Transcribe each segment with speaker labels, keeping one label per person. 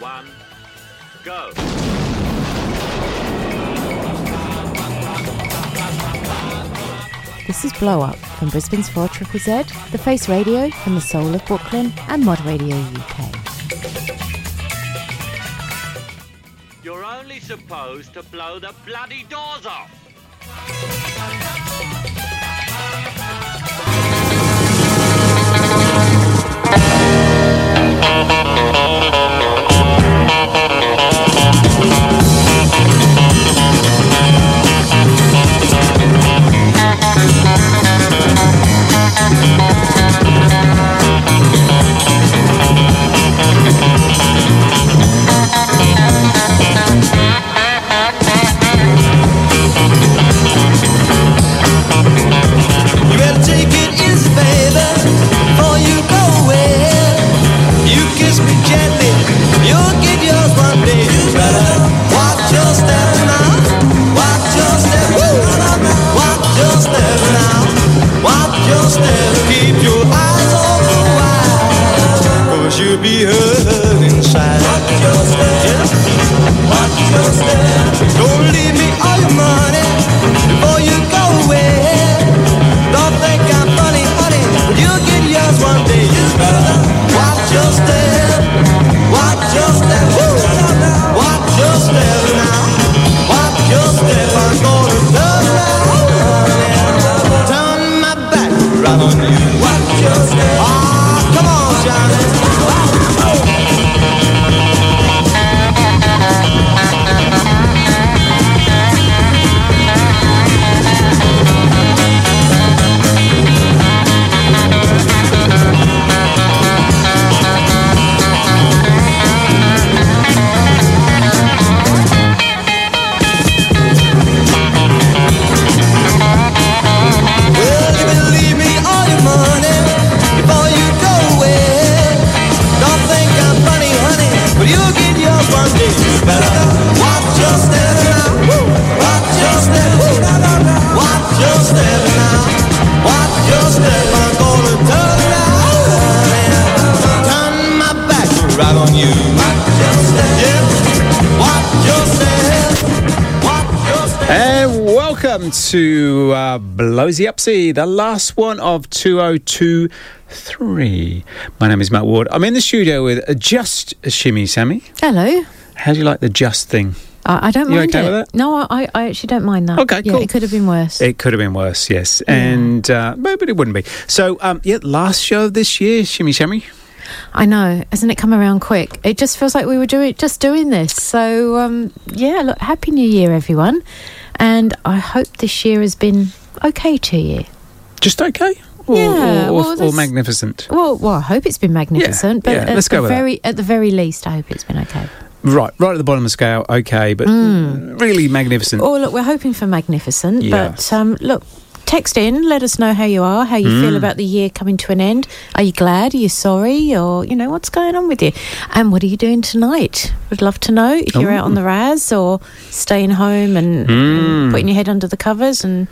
Speaker 1: one, go.
Speaker 2: This is Blow Up from Brisbane's 4 Triple Z, The Face Radio from the soul of Brooklyn, and Mod Radio UK.
Speaker 1: You're only supposed to blow the bloody doors off.
Speaker 3: You your. Keep your eyes you'll be hurt inside. Watch your step, yeah. On you.
Speaker 4: Blowsy Upsy, the last one of 2023. My name is Matt Ward. I'm in the studio with Just Shimmy Sammy.
Speaker 2: Hello.
Speaker 4: How do you like the Just thing?
Speaker 2: I, don't
Speaker 4: You
Speaker 2: mind
Speaker 4: okay
Speaker 2: it. No, I, I actually don't mind that.
Speaker 4: Okay,
Speaker 2: yeah,
Speaker 4: cool.
Speaker 2: It could have been worse.
Speaker 4: It could have been worse, yes. And, uh, but, it wouldn't be. So, um, yeah, last show of this year, Shimmy Sammy.
Speaker 2: I know, hasn't it come around quick? It just feels like we were doing just doing this. So um, yeah, look, happy New Year, everyone, and I hope this year has been
Speaker 5: okay to you?
Speaker 6: Just okay? Or,
Speaker 5: Yeah,
Speaker 6: or,
Speaker 5: well,
Speaker 6: or, or magnificent?
Speaker 5: Well, well, I hope it's been magnificent, but
Speaker 6: yeah,
Speaker 5: at
Speaker 6: let's
Speaker 5: the
Speaker 6: go with that.
Speaker 5: very at the very least, I hope it's been okay.
Speaker 6: Right, right at the bottom of the scale, okay, but really magnificent.
Speaker 5: Oh, look, we're hoping for magnificent,
Speaker 6: Yeah.
Speaker 5: but um, look, text in, let us know how you are, how you feel
Speaker 6: Mm.
Speaker 5: about the year coming to an end. Are you glad? Are you sorry? Or, you know, what's going on with you? And what are you doing tonight? Would love to know if you're out on the Raz or staying home and,
Speaker 6: Mm.
Speaker 5: and putting your head under the covers and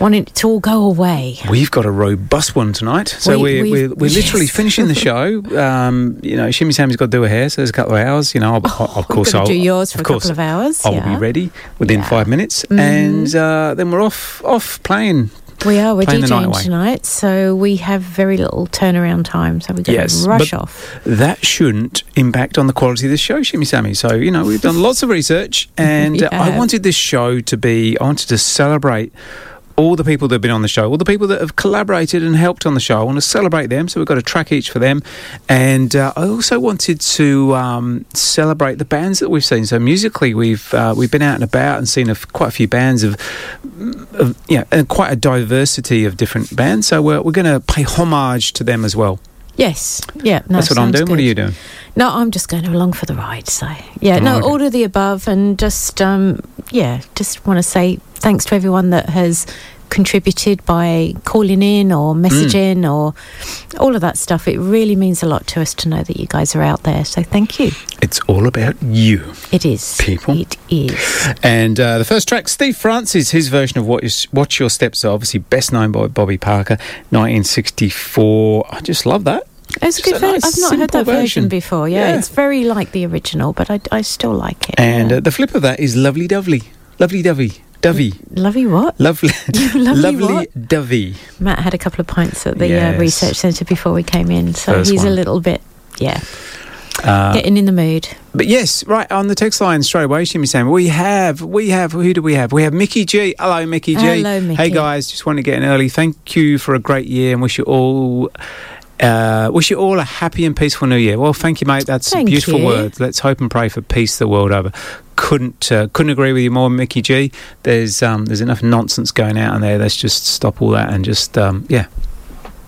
Speaker 5: wanting it to all go away.
Speaker 6: We've got a robust one tonight. So
Speaker 5: We- we've-
Speaker 6: we're, we're literally
Speaker 5: yes.
Speaker 6: finishing the show. Um, you know, Shimmy Sammy's got to do her hair, so there's a couple of hours. You know, I'll, I'll- of course
Speaker 5: Oh,
Speaker 6: I'll
Speaker 5: do yours for a
Speaker 6: course,
Speaker 5: couple of hours,
Speaker 6: I'll
Speaker 5: yeah.
Speaker 6: be ready within
Speaker 5: Yeah.
Speaker 6: five minutes,
Speaker 5: Mhm.
Speaker 6: and uh, then we're off off playing.
Speaker 5: We are. We're DJing tonight, so we have very little turnaround time. So we're going to rush off.
Speaker 6: That shouldn't impact on the quality of the show, Shimmy Sammy. So you know, we've done lots of research, and uh, I wanted this show to be. I wanted to celebrate. All the people that have been on the show, all the people that have collaborated and helped on the show, I want to celebrate them. So we've got a track each for them, and uh, I also wanted to um, celebrate the bands that we've seen. So musically, we've uh, we've been out and about and seen a f- quite a few bands of, yeah, and quite a diversity of different bands. So we're we're going to pay homage to them as well.
Speaker 5: Yes. Yeah. No,
Speaker 6: That's what I'm doing. What are you doing?
Speaker 5: No, I'm just going along for the ride. So yeah, no,
Speaker 6: Okay.
Speaker 5: all of the above, and just um, yeah, just want to say thanks to everyone that has contributed by calling in or
Speaker 6: Mm.
Speaker 5: messaging or all of that stuff. It really means a lot to us to know that you guys are out there. So thank you.
Speaker 6: It's all about you.
Speaker 5: It is.
Speaker 6: People.
Speaker 5: It is.
Speaker 6: And uh, the first track, Steve Francis, his version of what is Watch Your Steps, are obviously best known by Bobby Parker, 1964. I just love that.
Speaker 5: It's a good version.
Speaker 6: nice,
Speaker 5: I've not heard that version,
Speaker 6: version.
Speaker 5: before. Yeah,
Speaker 6: Yeah.
Speaker 5: it's very like the original, but I, I still like it.
Speaker 6: And
Speaker 5: yeah.
Speaker 6: uh, the flip of that is Lovely Dovely. Lovely Dovey. Dovey.
Speaker 5: Lovely what?
Speaker 6: Lovely.
Speaker 5: Lovely what?
Speaker 6: Dovey.
Speaker 5: Matt had a couple of pints at the
Speaker 6: Yes.
Speaker 5: uh, research centre before we came in, so
Speaker 6: First
Speaker 5: he's a little bit, yeah,
Speaker 6: Uh,
Speaker 5: getting in the mood.
Speaker 6: But yes, right on the text line straight away, Shimmy Sam. We have, we have, who do we have? We have Mickey G. Hello, Mickey G.
Speaker 5: Hello, Mickey.
Speaker 6: Hey guys, just want to get in early. Thank you for a great year and wish you all. Uh, wish you all a happy and peaceful new year. Well, thank you, mate. That's
Speaker 5: Thank
Speaker 6: a beautiful
Speaker 5: you.
Speaker 6: word. Let's hope and pray for peace the world over. Couldn't uh, couldn't agree with you more, Mickey G. There's um, there's enough nonsense going out in there. Let's just stop all that and just um, yeah.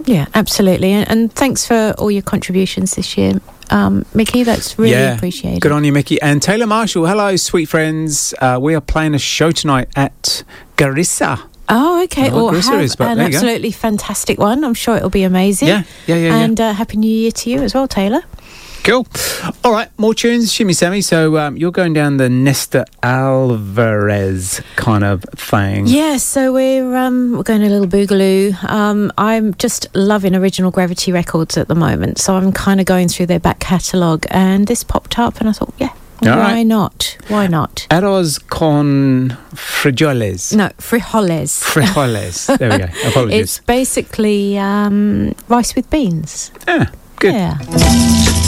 Speaker 5: Yeah, absolutely. And, and thanks for all your contributions this year, um, Mickey. That's really
Speaker 6: yeah.
Speaker 5: appreciated.
Speaker 6: Good on you, Mickey. And Taylor Marshall. Hello, sweet friends. Uh, we are playing a show tonight at Greaser.
Speaker 5: Oh, okay.
Speaker 6: I don't know what
Speaker 5: Or
Speaker 6: Greaser
Speaker 5: have an
Speaker 6: there you go.
Speaker 5: absolutely fantastic one. I'm sure it'll be amazing.
Speaker 6: Yeah, yeah, yeah, yeah.
Speaker 5: And uh, happy New Year to you as well, Taylor.
Speaker 6: Cool. All right, more tunes, Shimmy Sammy. So um, you're going down the Nesta Alvarez kind of thing.
Speaker 5: Yeah, so we're um, we're going a little boogaloo. Um, I'm just loving original Gravity Records at the moment, so I'm kind of going through their back catalogue, and this popped up, and I thought, yeah,
Speaker 6: All
Speaker 5: why
Speaker 6: right.
Speaker 5: not? Why not?
Speaker 6: Arroz con frijoles.
Speaker 5: No, frijoles.
Speaker 6: Frijoles. there we go. Apologies.
Speaker 5: It's basically um, rice with beans.
Speaker 6: yeah, good.
Speaker 5: Yeah.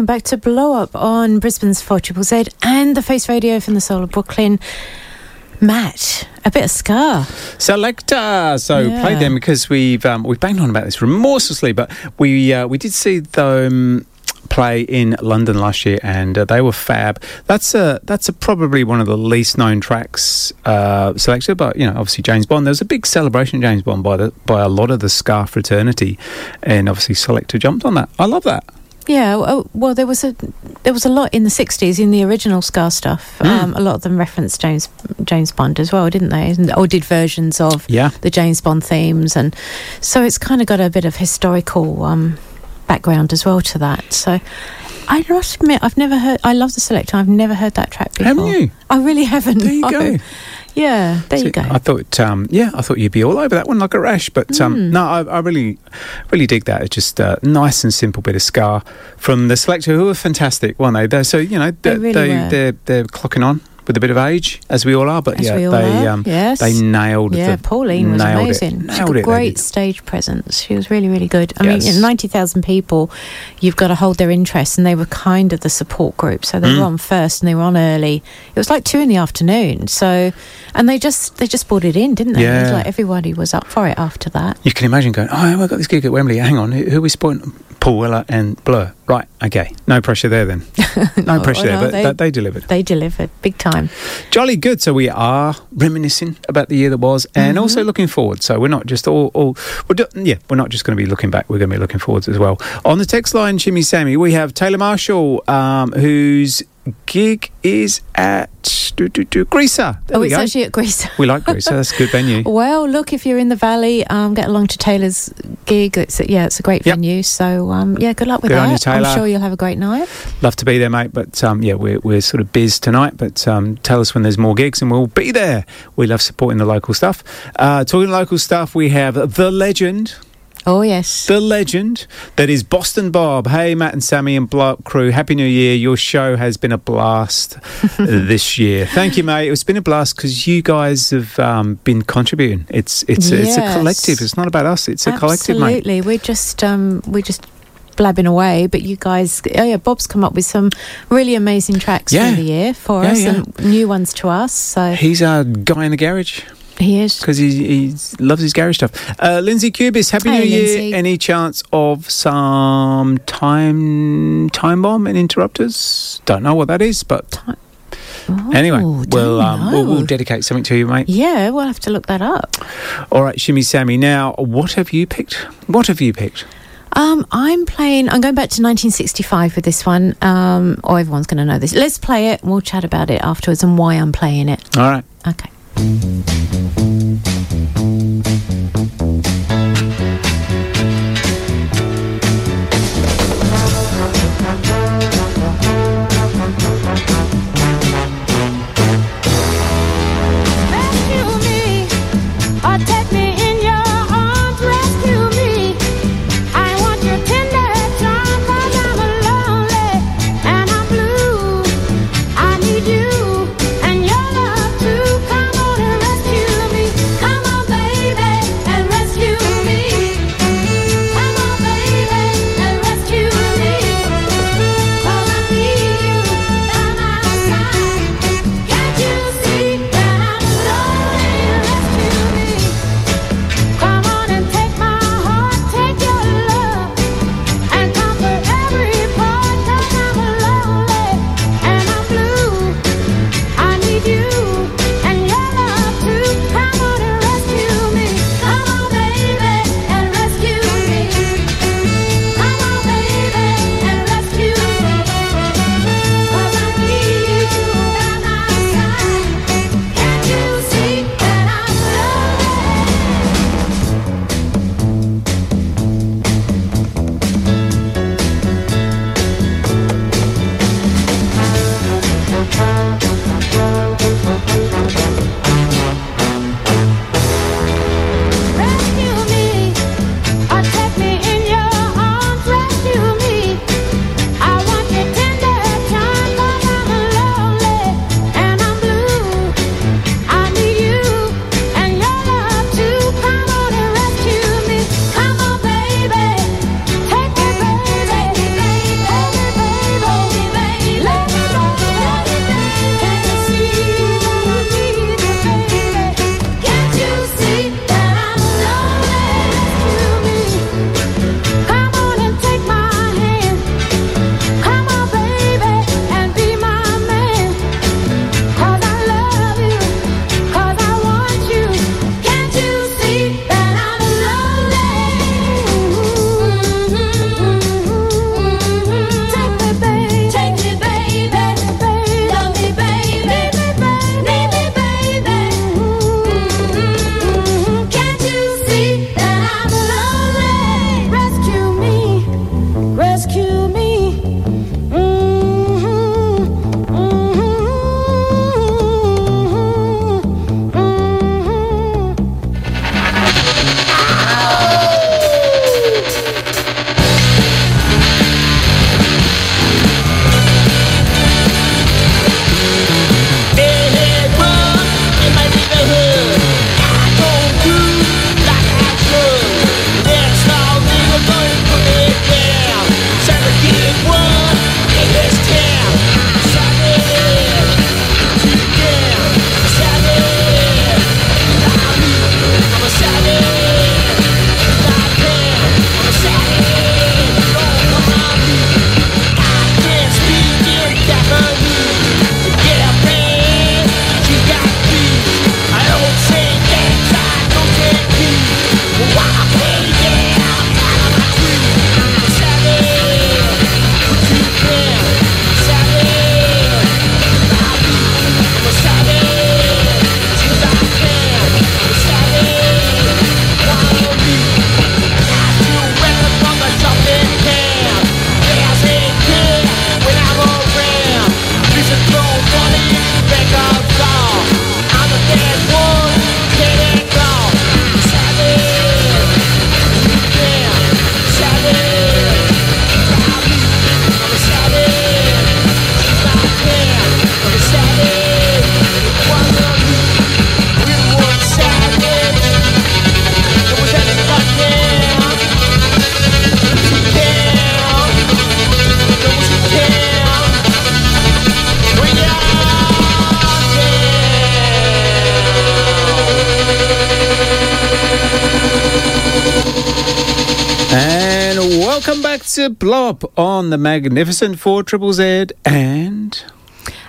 Speaker 5: Welcome back to Blow Up on Brisbane's 4 Triple Z and the Face Radio from the Soul of Brooklyn. Matt, a bit of ska.
Speaker 6: Selecter. So
Speaker 5: Yeah.
Speaker 6: played them because we've um, we've banged on about this remorselessly, but we uh, we did see them play in London last year, and uh, they were fab. That's a that's a probably one of the least known tracks uh, selected, but you know, obviously James Bond. There was a big celebration James Bond by the by a lot of the Ska fraternity, and obviously Selecter jumped on that. I love that.
Speaker 5: Yeah, well, well, there was a there was a lot in the '60s in the original Ska stuff.
Speaker 6: Mm.
Speaker 5: Um, a lot of them referenced James James Bond as well, didn't they? And- Or did versions of
Speaker 6: Yeah.
Speaker 5: the James Bond themes, and so it's kind of got a bit of historical um, background as well to that. So. I must admit, I've never heard. I love the Selecter. I've never heard that track before.
Speaker 6: Haven't you?
Speaker 5: I really haven't.
Speaker 6: There you
Speaker 5: no.
Speaker 6: go.
Speaker 5: Yeah, there you go.
Speaker 6: I thought, um, yeah, I thought you'd be all over that one like a rash, but um,
Speaker 5: Mm.
Speaker 6: no, I, I really, really dig that. It's just a nice and simple bit of ska from the Selecter, who are fantastic, weren't they? They're, so you know,
Speaker 5: They
Speaker 6: they,
Speaker 5: really
Speaker 6: they,
Speaker 5: were.
Speaker 6: they're they're clocking on with a bit of age, as we all are. But
Speaker 5: As
Speaker 6: yeah, they um,
Speaker 5: yes.
Speaker 6: they nailed.
Speaker 5: Yeah,
Speaker 6: the,
Speaker 5: Pauline was amazing.
Speaker 6: It. Nailed
Speaker 5: got
Speaker 6: it.
Speaker 5: great stage presence. She was really, really good. I mean,
Speaker 6: Yes.
Speaker 5: in 90,000 people, you've got to hold their interest, and they were kind of the support group. So they
Speaker 6: Mm.
Speaker 5: were on first and they were on early. It was like two in the afternoon. So, and they just they just brought it in, didn't they? It was
Speaker 6: Yeah.
Speaker 5: like everybody was up for it after that.
Speaker 6: You can imagine going, oh, I've got this gig at Wembley. Hang on, who, who are we supporting? Paul Weller and Blur. Right, okay. No pressure there then. No,
Speaker 5: No,
Speaker 6: pressure
Speaker 5: oh,
Speaker 6: there,
Speaker 5: no,
Speaker 6: but
Speaker 5: they-
Speaker 6: they, delivered.
Speaker 5: They delivered big time.
Speaker 6: Jolly good. So we are reminiscing about the year that was, and
Speaker 5: Mm-hmm.
Speaker 6: also looking forward. So we're not just all, all we're do, yeah, we're not just going to be looking back. We're going to be looking forwards as well. On the text line, Jimmy Sammy, we have Taylor Marshall, um, whose gig is at do, do, do, Greaser. There
Speaker 5: oh, it's
Speaker 6: go.
Speaker 5: actually at Greaser.
Speaker 6: we like Greaser. That's a good venue.
Speaker 5: Well, look, if you're in the valley, um, get along to Taylor's gig. It's yeah, it's a great
Speaker 6: Yep.
Speaker 5: venue. So um, yeah, good luck with
Speaker 6: Good
Speaker 5: that.
Speaker 6: on you, Taylor.
Speaker 5: I'm sure you'll have a great night.
Speaker 6: Love to be there, mate. But um, yeah, we're, we're sort of biz tonight. But um, tell us when there's more gigs and we'll be there. We love supporting the local stuff. Uh, talking local stuff, we have The Legend.
Speaker 5: Oh yes,
Speaker 6: The legend that is Boston Bob. Hey, Matt and Sammy and Blow Up Crew. Happy New Year. Your show has been a blast this year. Thank you, mate. It's been a blast because you guys have um, been contributing. It's it's it's a collective. It's not about us. It's a collective, mate.
Speaker 5: Absolutely, we're just um, we're just blabbing away. But you guys, oh yeah, Bob's come up with some really amazing tracks
Speaker 6: Yeah.
Speaker 5: through the year for
Speaker 6: Yeah,
Speaker 5: us
Speaker 6: yeah.
Speaker 5: and new ones to us. So
Speaker 6: He's a guy in the garage.
Speaker 5: He is.
Speaker 6: Because he, he loves his garage stuff. Uh, Lindsay Cubis, Happy
Speaker 5: hey,
Speaker 6: New
Speaker 5: Lindsay. Year.
Speaker 6: Any chance of some time time bomb and interrupters? Don't know what that is, but. Time.
Speaker 5: Oh,
Speaker 6: anyway,
Speaker 5: we'll,
Speaker 6: um, we'll, we'll dedicate something to you, mate.
Speaker 5: Yeah, we'll have to look that up.
Speaker 6: All right, Shimmy Sammy. Now, what have you picked? What have you picked?
Speaker 5: Um, I'm playing. I'm going back to 1965 with this one. Um, oh, everyone's going to know this. Let's play it. We'll chat about it afterwards and why I'm playing it.
Speaker 6: All right.
Speaker 5: Okay.
Speaker 7: Thank you. on
Speaker 6: the magnificent 4 Triple Z and.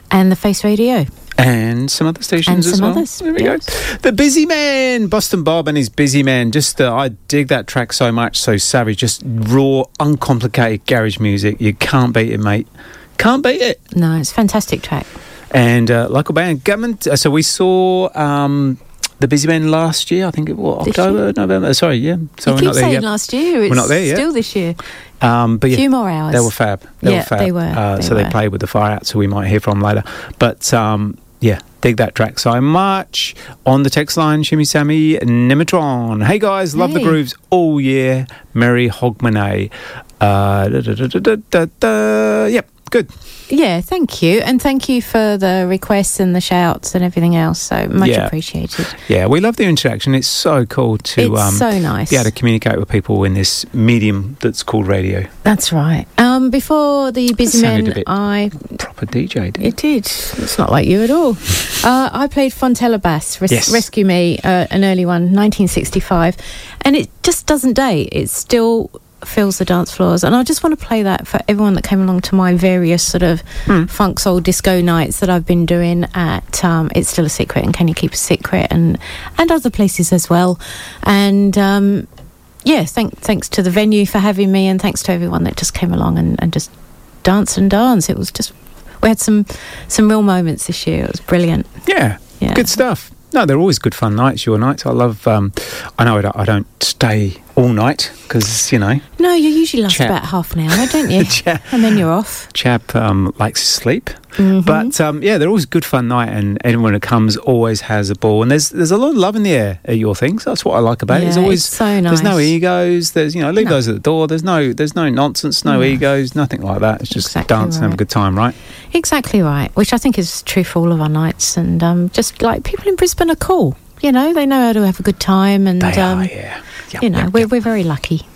Speaker 5: And the Face Radio.
Speaker 6: And some other stations
Speaker 5: and
Speaker 6: as well.
Speaker 5: Others,
Speaker 6: there we yes. go. The Busymen, Boston Bob and his Busymen. Just uh, I dig that track so much, so savage, just raw, uncomplicated garage music. You can't beat it, mate. Can't beat it.
Speaker 5: No, it's a fantastic track.
Speaker 6: And uh, local band, government. Uh, so we saw um, the Busymen last year, I think it was
Speaker 5: This
Speaker 6: October, November. Sorry, yeah. So
Speaker 5: you
Speaker 6: we're
Speaker 5: keep
Speaker 6: not there yet.
Speaker 5: last year. It's
Speaker 6: we're not there yet.
Speaker 5: Still this year.
Speaker 6: Um, but yeah,
Speaker 5: Few more hours.
Speaker 6: They were fab. They
Speaker 5: Yeah,
Speaker 6: were fab.
Speaker 5: they were,
Speaker 6: Uh,
Speaker 5: they
Speaker 6: so they played with the Far Out, so we might hear from later. But um, yeah, dig that track so much. On the text line, Shimmy Sammy Nematron. Hey guys, love the grooves all year. Merry Hogmanay. Uh, da, da, da. Yep, good.
Speaker 5: Yeah, thank you. And thank you for the requests and the shouts and everything else. So much
Speaker 6: Yeah.
Speaker 5: appreciated.
Speaker 6: Yeah, we love the interaction. It's so cool to um,
Speaker 5: so nice.
Speaker 6: be able to communicate with people in this medium that's called radio.
Speaker 5: That's right. Um, before the
Speaker 6: Busymen,
Speaker 5: I.
Speaker 6: Proper DJ, didn't
Speaker 5: It did. It's not like you at all. uh, I played Fontella Bass, Res-
Speaker 6: Yes.
Speaker 5: Rescue Me, uh, an early one, 1965. And it just doesn't date. It's still fills the dance floors. And I just want to play that for everyone that came along to my various sort of
Speaker 6: Hmm.
Speaker 5: funk soul disco nights that I've been doing at um, It's Still a Secret and Can You Keep a Secret and, and other places as well. And. Um, yeah, thank, thanks to the venue for having me, and thanks to everyone that just came along and, and just danced and danced. It was just we had some some real moments this year. It was brilliant.
Speaker 6: Yeah,
Speaker 5: Yeah.
Speaker 6: good stuff. No, they're always good fun nights. Your nights, I love. Um, I know I don't, I don't stay all night because you know
Speaker 5: No, you usually last
Speaker 6: Chat.
Speaker 5: about half an hour, don't you?
Speaker 6: Chat.
Speaker 5: and then you're off.
Speaker 6: chap um, likes to sleep.
Speaker 5: Mhm.
Speaker 6: But um, yeah, they're always good fun night, and anyone who comes always has a ball. And there's there's a lot of love in the air at your things. That's what I like about it. There's
Speaker 5: Yeah,
Speaker 6: always
Speaker 5: so
Speaker 6: there's no egos. There's you know leave
Speaker 5: No.
Speaker 6: those at the door. There's no there's no nonsense, no,
Speaker 5: No.
Speaker 6: egos, nothing like that. It's just
Speaker 5: Exactly
Speaker 6: dance and have a good time, right?
Speaker 5: Exactly right, which I think is true for all of our nights. And um, just like people in Brisbane are cool. You know, they know how to have a good time, and
Speaker 6: They
Speaker 5: um,
Speaker 6: are, yeah. Yep,
Speaker 5: you know,
Speaker 6: yep,
Speaker 5: we're
Speaker 6: yep.
Speaker 5: we're very lucky.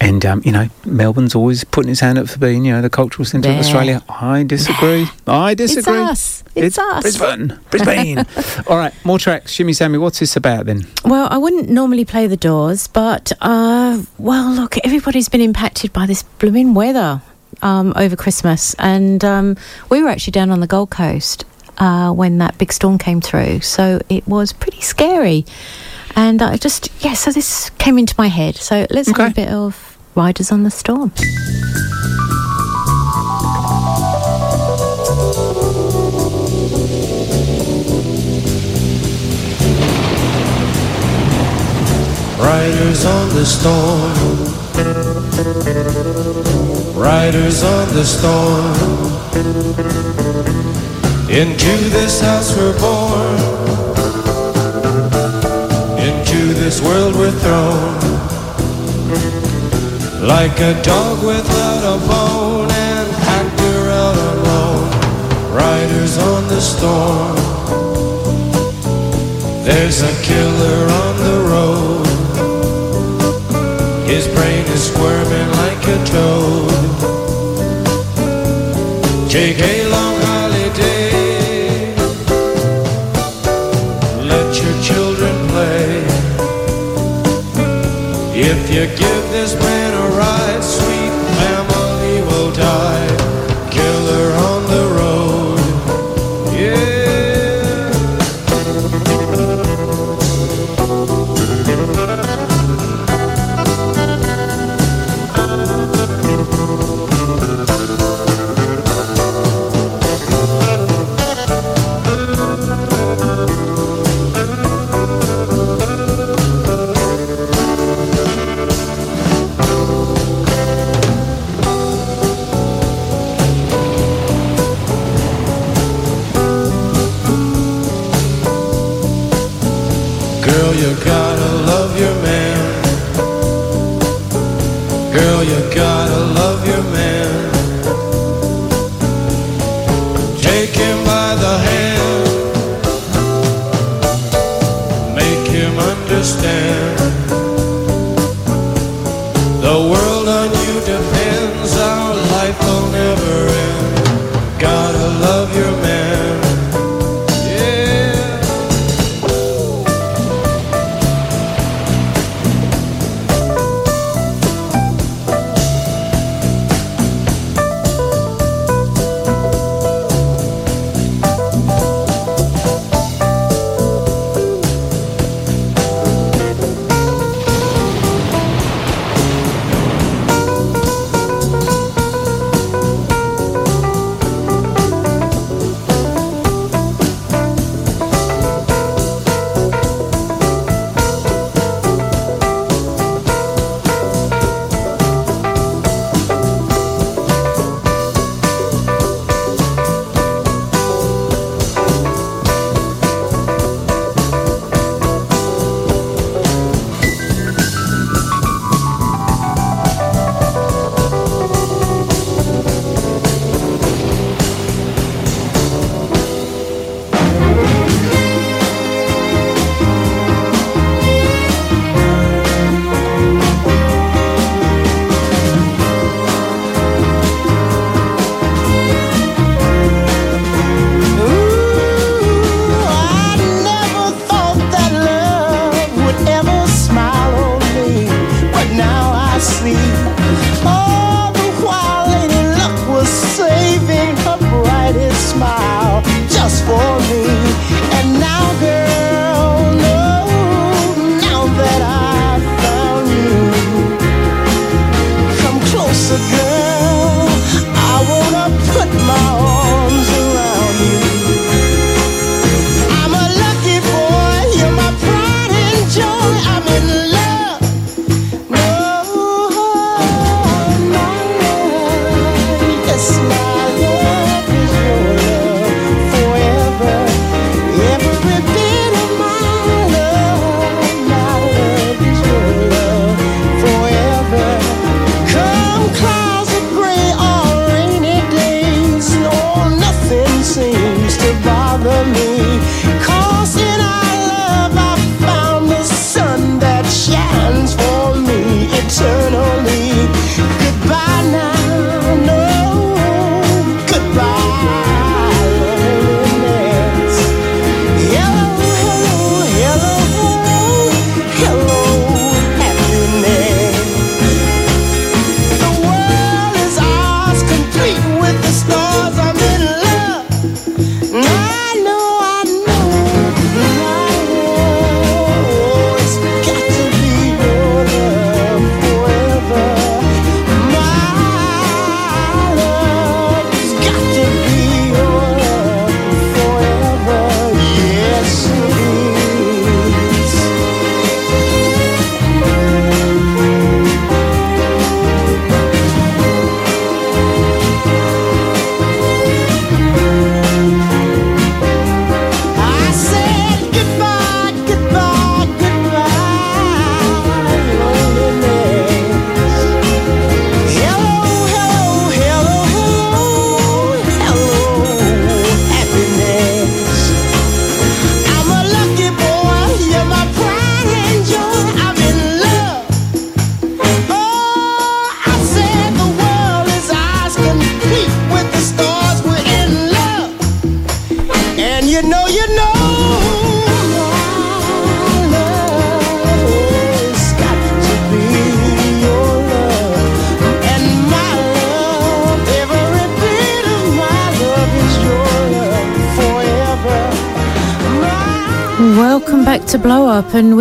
Speaker 6: And um, you know, Melbourne's always putting his hand up for being, you know, the cultural centre of Australia. I disagree. I disagree.
Speaker 5: It's us. It's us.
Speaker 6: Brisbane. Brisbane. All right, more tracks. Shimmy Sammy, what's this about then?
Speaker 5: Well, I wouldn't normally play the doors, but uh, well, look, everybody's been impacted by this blooming weather um, over Christmas, and um, we were actually down on the Gold Coast uh, when that big storm came through, so it was pretty scary. And I just yeah, so this came into my head. So let's
Speaker 6: Okay.
Speaker 5: have a bit of Riders on the Storm.
Speaker 8: Riders on the storm. Riders on the storm. Into this house we're born. Into this world we're thrown. Like a dog without a bone, And actor out alone. Riders on the storm. There's a killer on the road. His brain is squirming like a toad. Take a long you give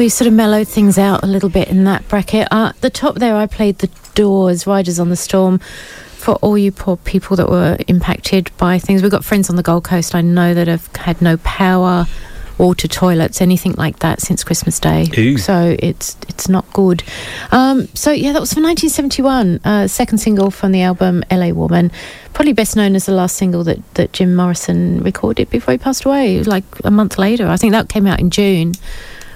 Speaker 5: we sort of mellowed things out a little bit in that bracket. Uh, the top there, I played the Doors, Riders on the Storm. For all you poor people that were impacted by things, we've got friends on the Gold Coast. I know that have had no power, water, toilets, anything like that since Christmas Day.
Speaker 6: Ooh.
Speaker 5: So it's it's not good. Um, so yeah, that was for 1971, uh, second single from the album "L.A. Woman." Probably best known as the last single that, that Jim Morrison recorded before he passed away, like a month later. I think that came out in June,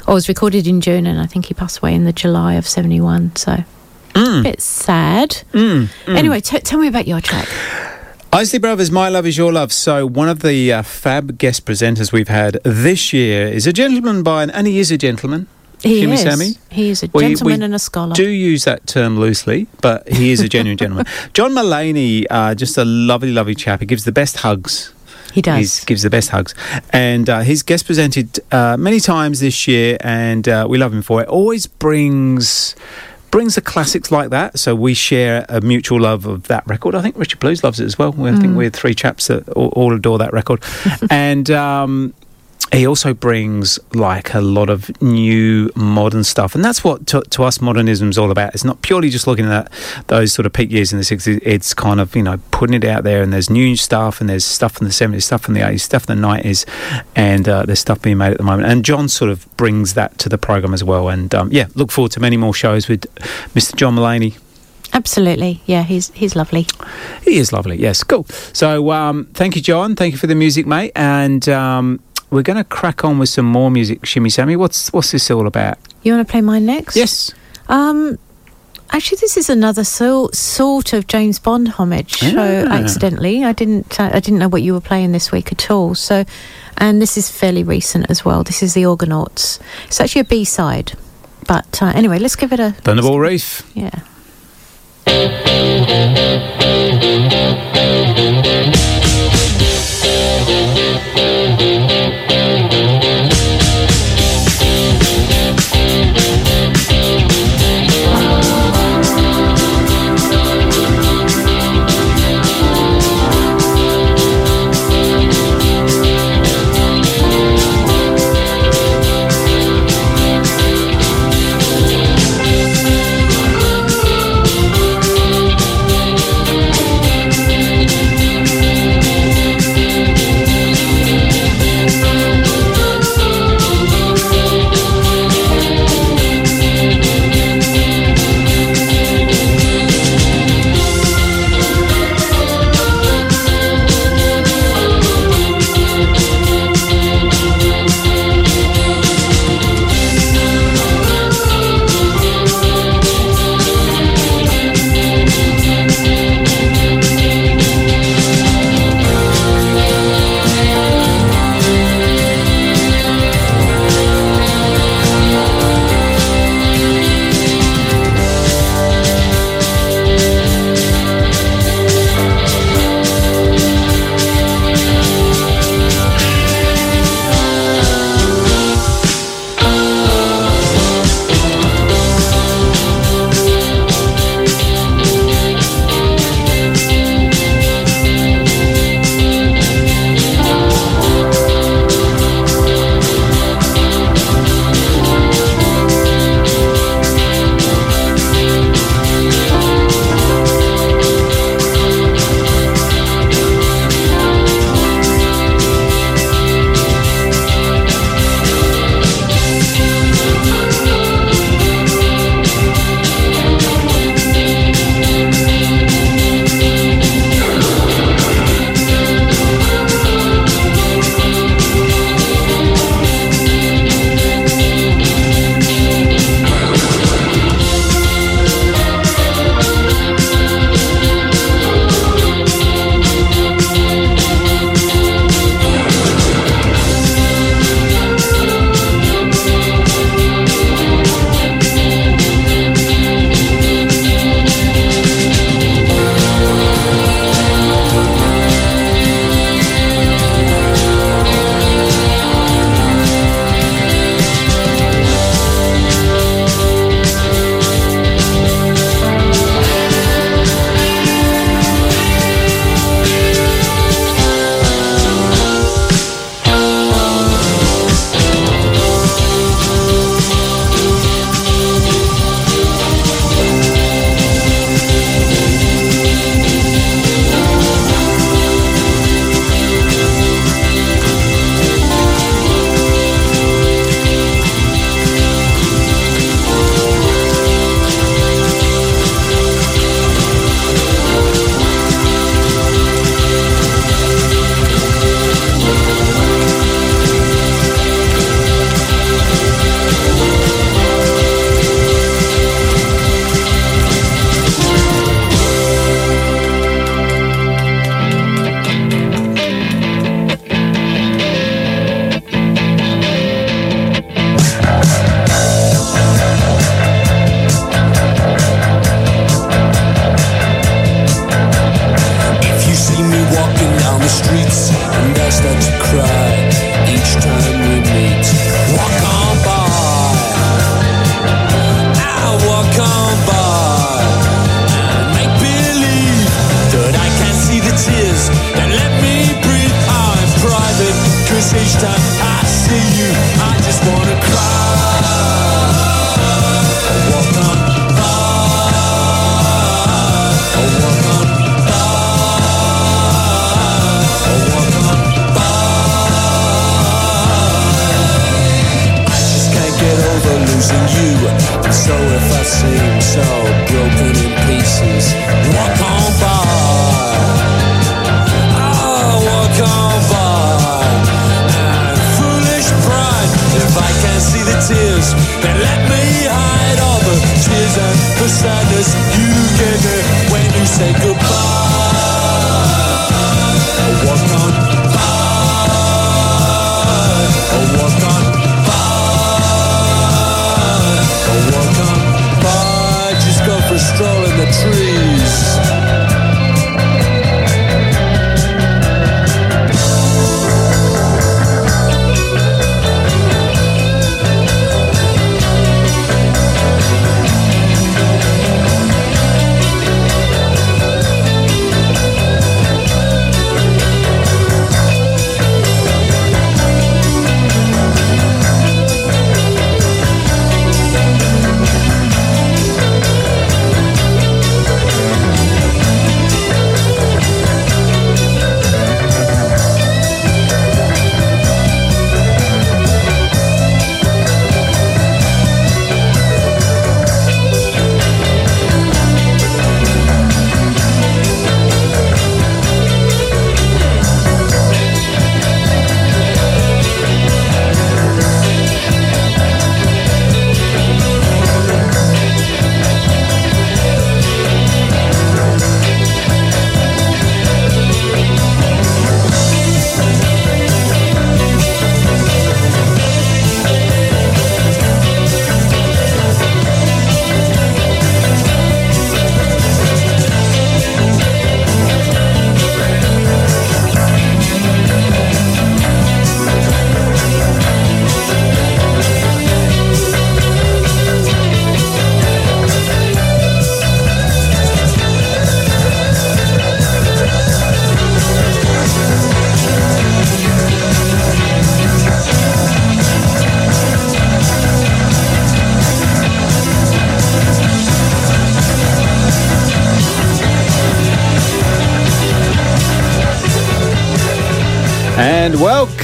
Speaker 5: or was recorded in June, and I think he passed away in the July of 71. So a bit sad. Anyway, t- tell me about your track.
Speaker 6: Isley Brothers, My Love Is Your Love. So, one of the uh, fab guest presenters we've had this year is a gentleman by, an and he is a gentleman.
Speaker 5: He
Speaker 6: Shimmy
Speaker 5: is.
Speaker 6: Sammy.
Speaker 5: He is a
Speaker 6: We-
Speaker 5: gentleman
Speaker 6: we
Speaker 5: and a scholar.
Speaker 6: Do use that term loosely, but he is a genuine gentleman. John Mullaney, uh, just a lovely, lovely chap. He gives the best hugs.
Speaker 5: He does.
Speaker 6: He gives the best hugs. And uh, he's guest presented uh, many times this year, and uh, we love him for it. Always brings brings the classics like that. So we share a mutual love of that record. I think Richard Blues loves it as well. I think
Speaker 5: Mm.
Speaker 6: we're three chaps that all, all adore that record. and um, he also brings like a lot of new modern stuff, and that's what to, to us modernism is all about. It's not purely just looking at those sort of peak years in the sixties. It's kind of you know putting it out there, and there's new stuff, and there's stuff from the seventies, stuff from the eighties, stuff from the nineties, and uh, there's stuff being made at the moment. And John sort of brings that to the program as well. And um, yeah, look forward to many more shows with Mr. John Mullaney.
Speaker 5: Absolutely. Yeah, he's he's lovely.
Speaker 6: He is lovely. Yes, cool. So um, thank you, John. Thank you for the music, mate. And um, we're going to crack on with some more music. Shimmy Sammy, what's what's this all about?
Speaker 5: You want to play mine next?
Speaker 6: Yes.
Speaker 5: Um, actually, this is another so, sort of James Bond homage show.
Speaker 6: Ah.
Speaker 5: Accidentally, I didn't. Uh, I didn't know what you were playing this week at all. So, and this is fairly recent as well. This is the Organauts. It's actually a B side. But uh, anyway, let's give it a
Speaker 6: Thunderball Reef.
Speaker 5: yeah.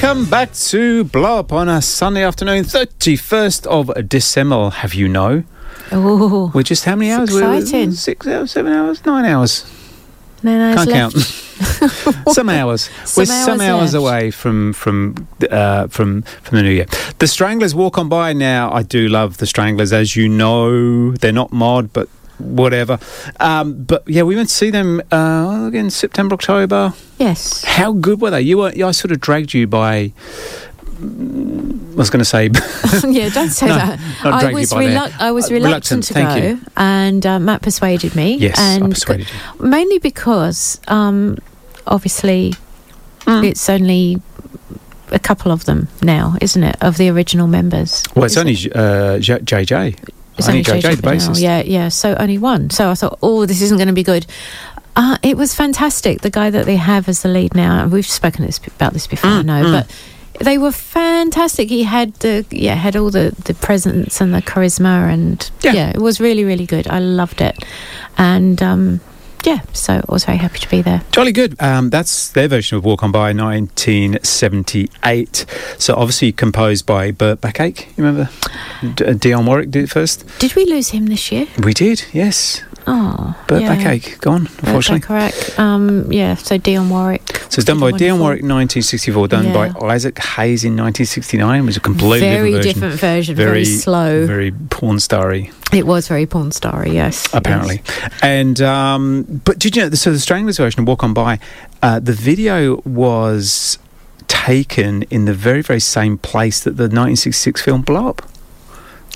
Speaker 6: Welcome back to Blow Up on a Sunday afternoon, 31st of December. Have you know?
Speaker 5: Oh,
Speaker 6: We're just how many hours? We're-
Speaker 5: exciting.
Speaker 6: Six hours, seven hours, nine hours.
Speaker 5: no, no,
Speaker 6: Can't
Speaker 5: left.
Speaker 6: count. some hours.
Speaker 5: Some
Speaker 6: We're some
Speaker 5: hours
Speaker 6: hours
Speaker 5: left.
Speaker 6: away from from uh, from from the new year. The Stranglers walk on by now. I do love the Stranglers, as you know. They're not mod, but whatever. Um, but yeah, we went to see them uh, again September, October.
Speaker 5: Yes.
Speaker 6: How good were they? You were. I sort of dragged you by. mm, I was going to say.
Speaker 5: yeah, don't say
Speaker 6: No,
Speaker 5: that. I was, reluc- I was
Speaker 6: Uh,
Speaker 5: reluctant, to go,
Speaker 6: you.
Speaker 5: and uh, Matt persuaded me.
Speaker 6: Yes, I
Speaker 5: and
Speaker 6: persuaded
Speaker 5: Mainly because, um, obviously,
Speaker 6: Mm.
Speaker 5: it's only a couple of them now, isn't it? Of the original members.
Speaker 6: Well, it's only uh, J- JJ.
Speaker 5: It's
Speaker 6: only
Speaker 5: only
Speaker 6: JJ, the
Speaker 5: now.
Speaker 6: bassist.
Speaker 5: Yeah, yeah. So only one. So I thought, oh, this isn't going to be good. Uh, it was fantastic. The guy that they have as the lead now, and we've spoken this, about this before, I
Speaker 6: Mm,
Speaker 5: know, but they were fantastic. He had the yeah, had all the the presence and the charisma, and yeah, it was really really good. I loved it, and um, yeah, so I was very happy to be there.
Speaker 6: Jolly good. Um, that's their version of Walk On By 1978. So obviously composed by Burt Bacharach. You remember? D- uh, Dionne Warwick did it first.
Speaker 5: Did we lose him this year?
Speaker 6: We did, yes.
Speaker 5: Oh,
Speaker 6: Burt
Speaker 5: yeah.
Speaker 6: Bacharach, gone, unfortunately.
Speaker 5: Correct. Um, yeah. So Dionne Warwick.
Speaker 6: So it's done by Dionne Warwick 1964, done
Speaker 5: Yeah.
Speaker 6: by Isaac Hayes in 1969. It was a completely
Speaker 5: Very
Speaker 6: different version.
Speaker 5: different version, very slow.
Speaker 6: Very porn starry.
Speaker 5: It was very porn starry. Yes.
Speaker 6: apparently. And um, but did you know? So the Stranglers version of Walk On By, uh, the video was taken in the very very same place that the 1966 film Blow Up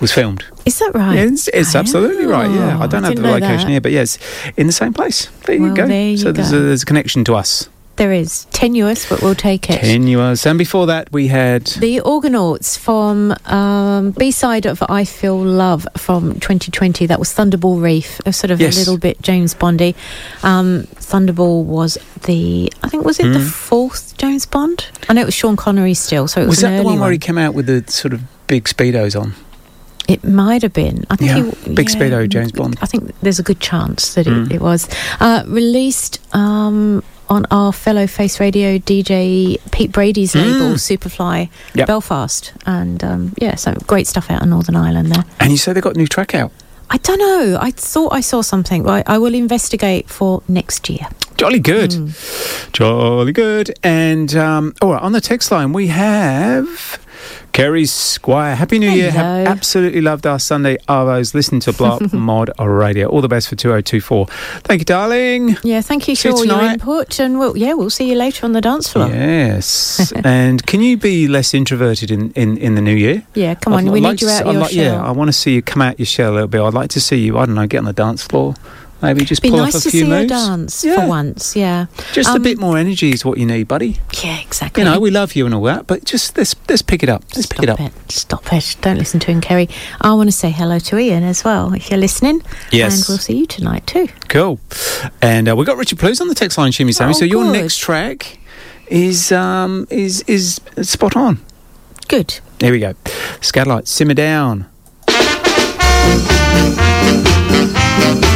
Speaker 6: was filmed.
Speaker 5: Is that right?
Speaker 6: Yeah, it's, it's absolutely right. Yeah, I don't have the location
Speaker 5: that.
Speaker 6: here, but yes, in the same place. There you go.
Speaker 5: there you
Speaker 6: so there's a, there's a connection to us.
Speaker 5: there is. Tenuous, but we'll take it.
Speaker 6: Tenuous. And before that, we had.
Speaker 5: The Organauts from um, B side of I Feel Love from 2020. That was Thunderball Reef, a sort of
Speaker 6: Yes.
Speaker 5: a little bit James Bondy. Um, Thunderball was the, I think, was it the
Speaker 6: Mm.
Speaker 5: fourth James Bond? I know it was Sean Connery still, so it was,
Speaker 6: Was
Speaker 5: an
Speaker 6: that the
Speaker 5: early
Speaker 6: one where he came out with the sort of big speedos on?
Speaker 5: It might have been. I think
Speaker 6: Yeah,
Speaker 5: he,
Speaker 6: big
Speaker 5: yeah,
Speaker 6: speedo, James Bond.
Speaker 5: I think there's a good chance that
Speaker 6: Mm.
Speaker 5: it, it was uh, released um, on our fellow Face Radio DJ Pete Brady's
Speaker 6: Mm.
Speaker 5: label, Superfly
Speaker 6: Yep.
Speaker 5: Belfast, and um, yeah, so great stuff out in Northern Ireland there.
Speaker 6: And you say they got a new track out.
Speaker 5: I don't know. I thought I saw something. I, I will investigate for next year.
Speaker 6: Jolly good.
Speaker 5: Mm.
Speaker 6: Jolly good. And um, all right, on the text line, we have Kerry Squire. Happy New Year. Have absolutely loved our Sunday Arvos. Listen to Blow Up Mod Radio. All the best for 2024. Thank you, darling.
Speaker 5: Yeah, thank you for all your input, and we'll, yeah, we'll see you later on the dance floor.
Speaker 6: Yes. and can you be less introverted in, in, in the new year?
Speaker 5: Yeah, come
Speaker 6: I'd
Speaker 5: on, we
Speaker 6: like
Speaker 5: need you out of your
Speaker 6: like-
Speaker 5: shell.
Speaker 6: Yeah, I want to see you come out your shell a little bit. I'd like to see you, I don't know, get on the dance floor. Maybe just
Speaker 5: Be
Speaker 6: pull
Speaker 5: nice
Speaker 6: off a
Speaker 5: to
Speaker 6: few moves.
Speaker 5: dance
Speaker 6: Yeah.
Speaker 5: for once. Yeah,
Speaker 6: Just a
Speaker 5: Um,
Speaker 6: bit more energy is what you need, buddy.
Speaker 5: Yeah, exactly.
Speaker 6: You know, we love you and all that, but just let's let's pick it up. Let's pick it up.
Speaker 5: Stop it. Don't listen to him, Kerry. I want to say hello to Ian as well, if you're listening.
Speaker 6: Yes.
Speaker 5: And we'll see you tonight too.
Speaker 6: Cool. And uh, we got Richard Blues on the text line, Shimmy Sammy.
Speaker 5: Oh,
Speaker 6: so your
Speaker 5: good.
Speaker 6: next track is um is is spot on.
Speaker 5: Good.
Speaker 6: Here we go. Skatalites, simmer down.
Speaker 3: Long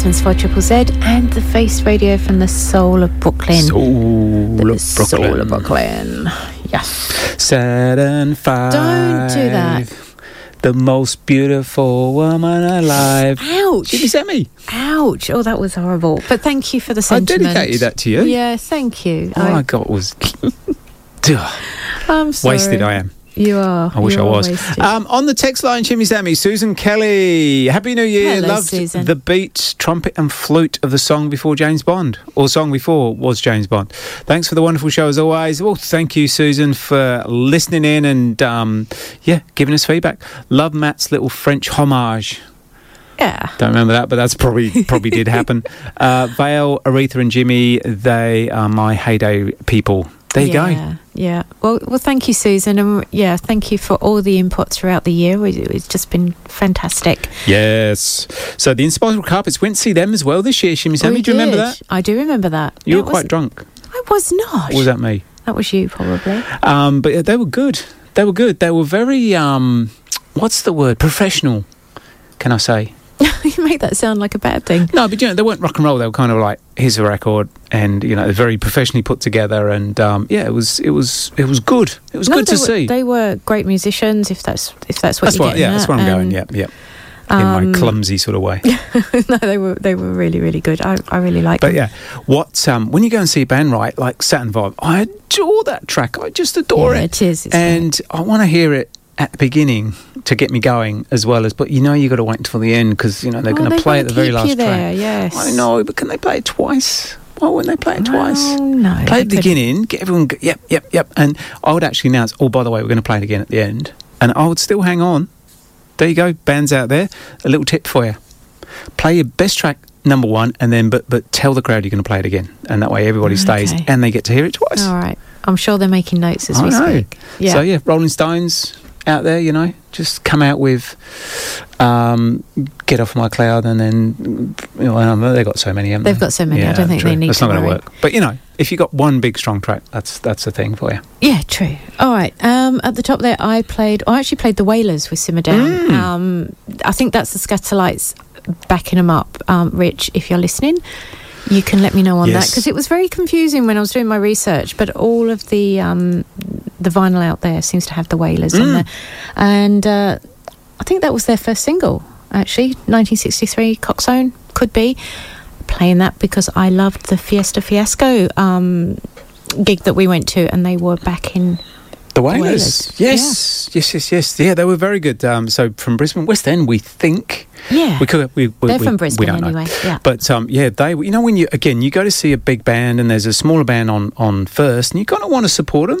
Speaker 5: Brisbane's 4 Triple Z and the Face Radio from the soul of Brooklyn.
Speaker 6: Soul
Speaker 5: the
Speaker 6: of
Speaker 5: Soul of
Speaker 6: Brooklyn.
Speaker 5: Brooklyn. Yes.
Speaker 6: Saturn five.
Speaker 5: Don't do that.
Speaker 6: The most beautiful woman alive.
Speaker 5: Ouch.
Speaker 6: Jimmy me?
Speaker 5: Ouch. Oh, that was horrible. But thank you for the sentiment.
Speaker 6: I dedicated that to you.
Speaker 5: Yeah, thank you.
Speaker 6: All I got was. Duh,
Speaker 5: I'm sorry.
Speaker 6: wasted I am.
Speaker 5: You are.
Speaker 6: I wish I was. Um, on the text line, Jimmy Sammy, Susan Kelly. Happy New Year.
Speaker 5: Hello,
Speaker 6: Loved
Speaker 5: Susan.
Speaker 6: the beat, trumpet, and flute of the song before James Bond, or song before was James Bond. Thanks for the wonderful show as always. Well, thank you, Susan, for listening in and um, yeah, giving us feedback. Love Matt's little French homage.
Speaker 5: yeah.
Speaker 6: Don't remember that, but that's probably probably did happen. Uh, Vale, Aretha, and Jimmy, they are my heyday people. There you
Speaker 5: yeah,
Speaker 6: go.
Speaker 5: Yeah. Well, well, thank you, Susan, and yeah, thank you for all the input throughout the year. It's just been fantastic.
Speaker 6: Yes. So the Inspiral Carpets went to see them as well this year, Shimmy Sammy. Do you remember that?
Speaker 5: I do remember that.
Speaker 6: You
Speaker 5: It
Speaker 6: were quite
Speaker 5: was-
Speaker 6: drunk.
Speaker 5: I was not.
Speaker 6: Or was that me?
Speaker 5: That was you, probably.
Speaker 6: Um, but they were good. They were good. They were very, um, what's the word? Professional, can I say?
Speaker 5: you make that sound like a bad thing.
Speaker 6: No, but you know, they weren't rock and roll. They were kind of like, here's a record, and you know, very professionally put together. And um, yeah, it was, it was, it was good. It was
Speaker 5: No,
Speaker 6: good to
Speaker 5: were,
Speaker 6: see.
Speaker 5: They were great musicians. If that's if that's what
Speaker 6: that's
Speaker 5: you're
Speaker 6: what,
Speaker 5: getting
Speaker 6: yeah, that's where I'm going.
Speaker 5: and-
Speaker 6: Yep, yep. In my
Speaker 5: um,
Speaker 6: clumsy sort of way.
Speaker 5: no, they were they were really really good. I, I really like.
Speaker 6: But
Speaker 5: them.
Speaker 6: yeah, what um, when you go and see a band, right? Like Saturn five, I adore that track. I just adore
Speaker 5: Yeah,
Speaker 6: it.
Speaker 5: it is, it's
Speaker 6: and I want to hear it at the beginning to get me going as well as. But you know, you've got to wait until the end because you know they're
Speaker 5: Oh,
Speaker 6: going to play at the very last
Speaker 5: there,
Speaker 6: track.
Speaker 5: yes.
Speaker 6: I know, but can they play it twice? Why wouldn't they play it twice?
Speaker 5: Well, no,
Speaker 6: Play at the beginning, get everyone. Go, yep, yep, yep. And I would actually announce. Oh, by the way, we're going to play it again at the end, and I would still hang on. There you go, bands out there. A little tip for you: play your best track number one, and then but but tell the crowd you're going to play it again, and that way everybody oh, stays
Speaker 5: Okay.
Speaker 6: and they get to hear it twice.
Speaker 5: All right. I'm sure they're making notes as
Speaker 6: I
Speaker 5: we
Speaker 6: know.
Speaker 5: speak. Yeah.
Speaker 6: So yeah, Rolling Stones out there, you know, just come out with um, "Get Off My Cloud," and then you know, they've got so many. Haven't
Speaker 5: They've
Speaker 6: they?
Speaker 5: got so many, I don't think they need
Speaker 6: That's not gonna work. But you know, if you got one big strong track, that's that's the thing for you.
Speaker 5: Yeah, true. All right. Um, at the top there, I played. I actually played the Wailers with Simmer Down.
Speaker 6: Mm.
Speaker 5: Um, I think that's the Skatalites backing them up. Um, Rich, if you're listening, you can let me know on that because it was very confusing when I was doing my research. But all of the um, the vinyl out there seems to have the Wailers on
Speaker 6: Mm.
Speaker 5: there, and uh, I think that was their first single. Actually, 1963, Coxzone could be playing that because I loved the Fiesta Fiasco um, gig that we went to, and they were back in
Speaker 6: The Wailers,
Speaker 5: Wailers,
Speaker 6: yes, yes, yes, yes. Yeah, they were very good. Um, so from Brisbane, West End, we think.
Speaker 5: Yeah.
Speaker 6: we could. We, we,
Speaker 5: They're
Speaker 6: we-
Speaker 5: from
Speaker 6: we
Speaker 5: Brisbane
Speaker 6: don't know.
Speaker 5: anyway, yeah.
Speaker 6: but um, yeah, they. You know, when you again, you go to see a big band and there's a smaller band on on first, and you kind of want to support them.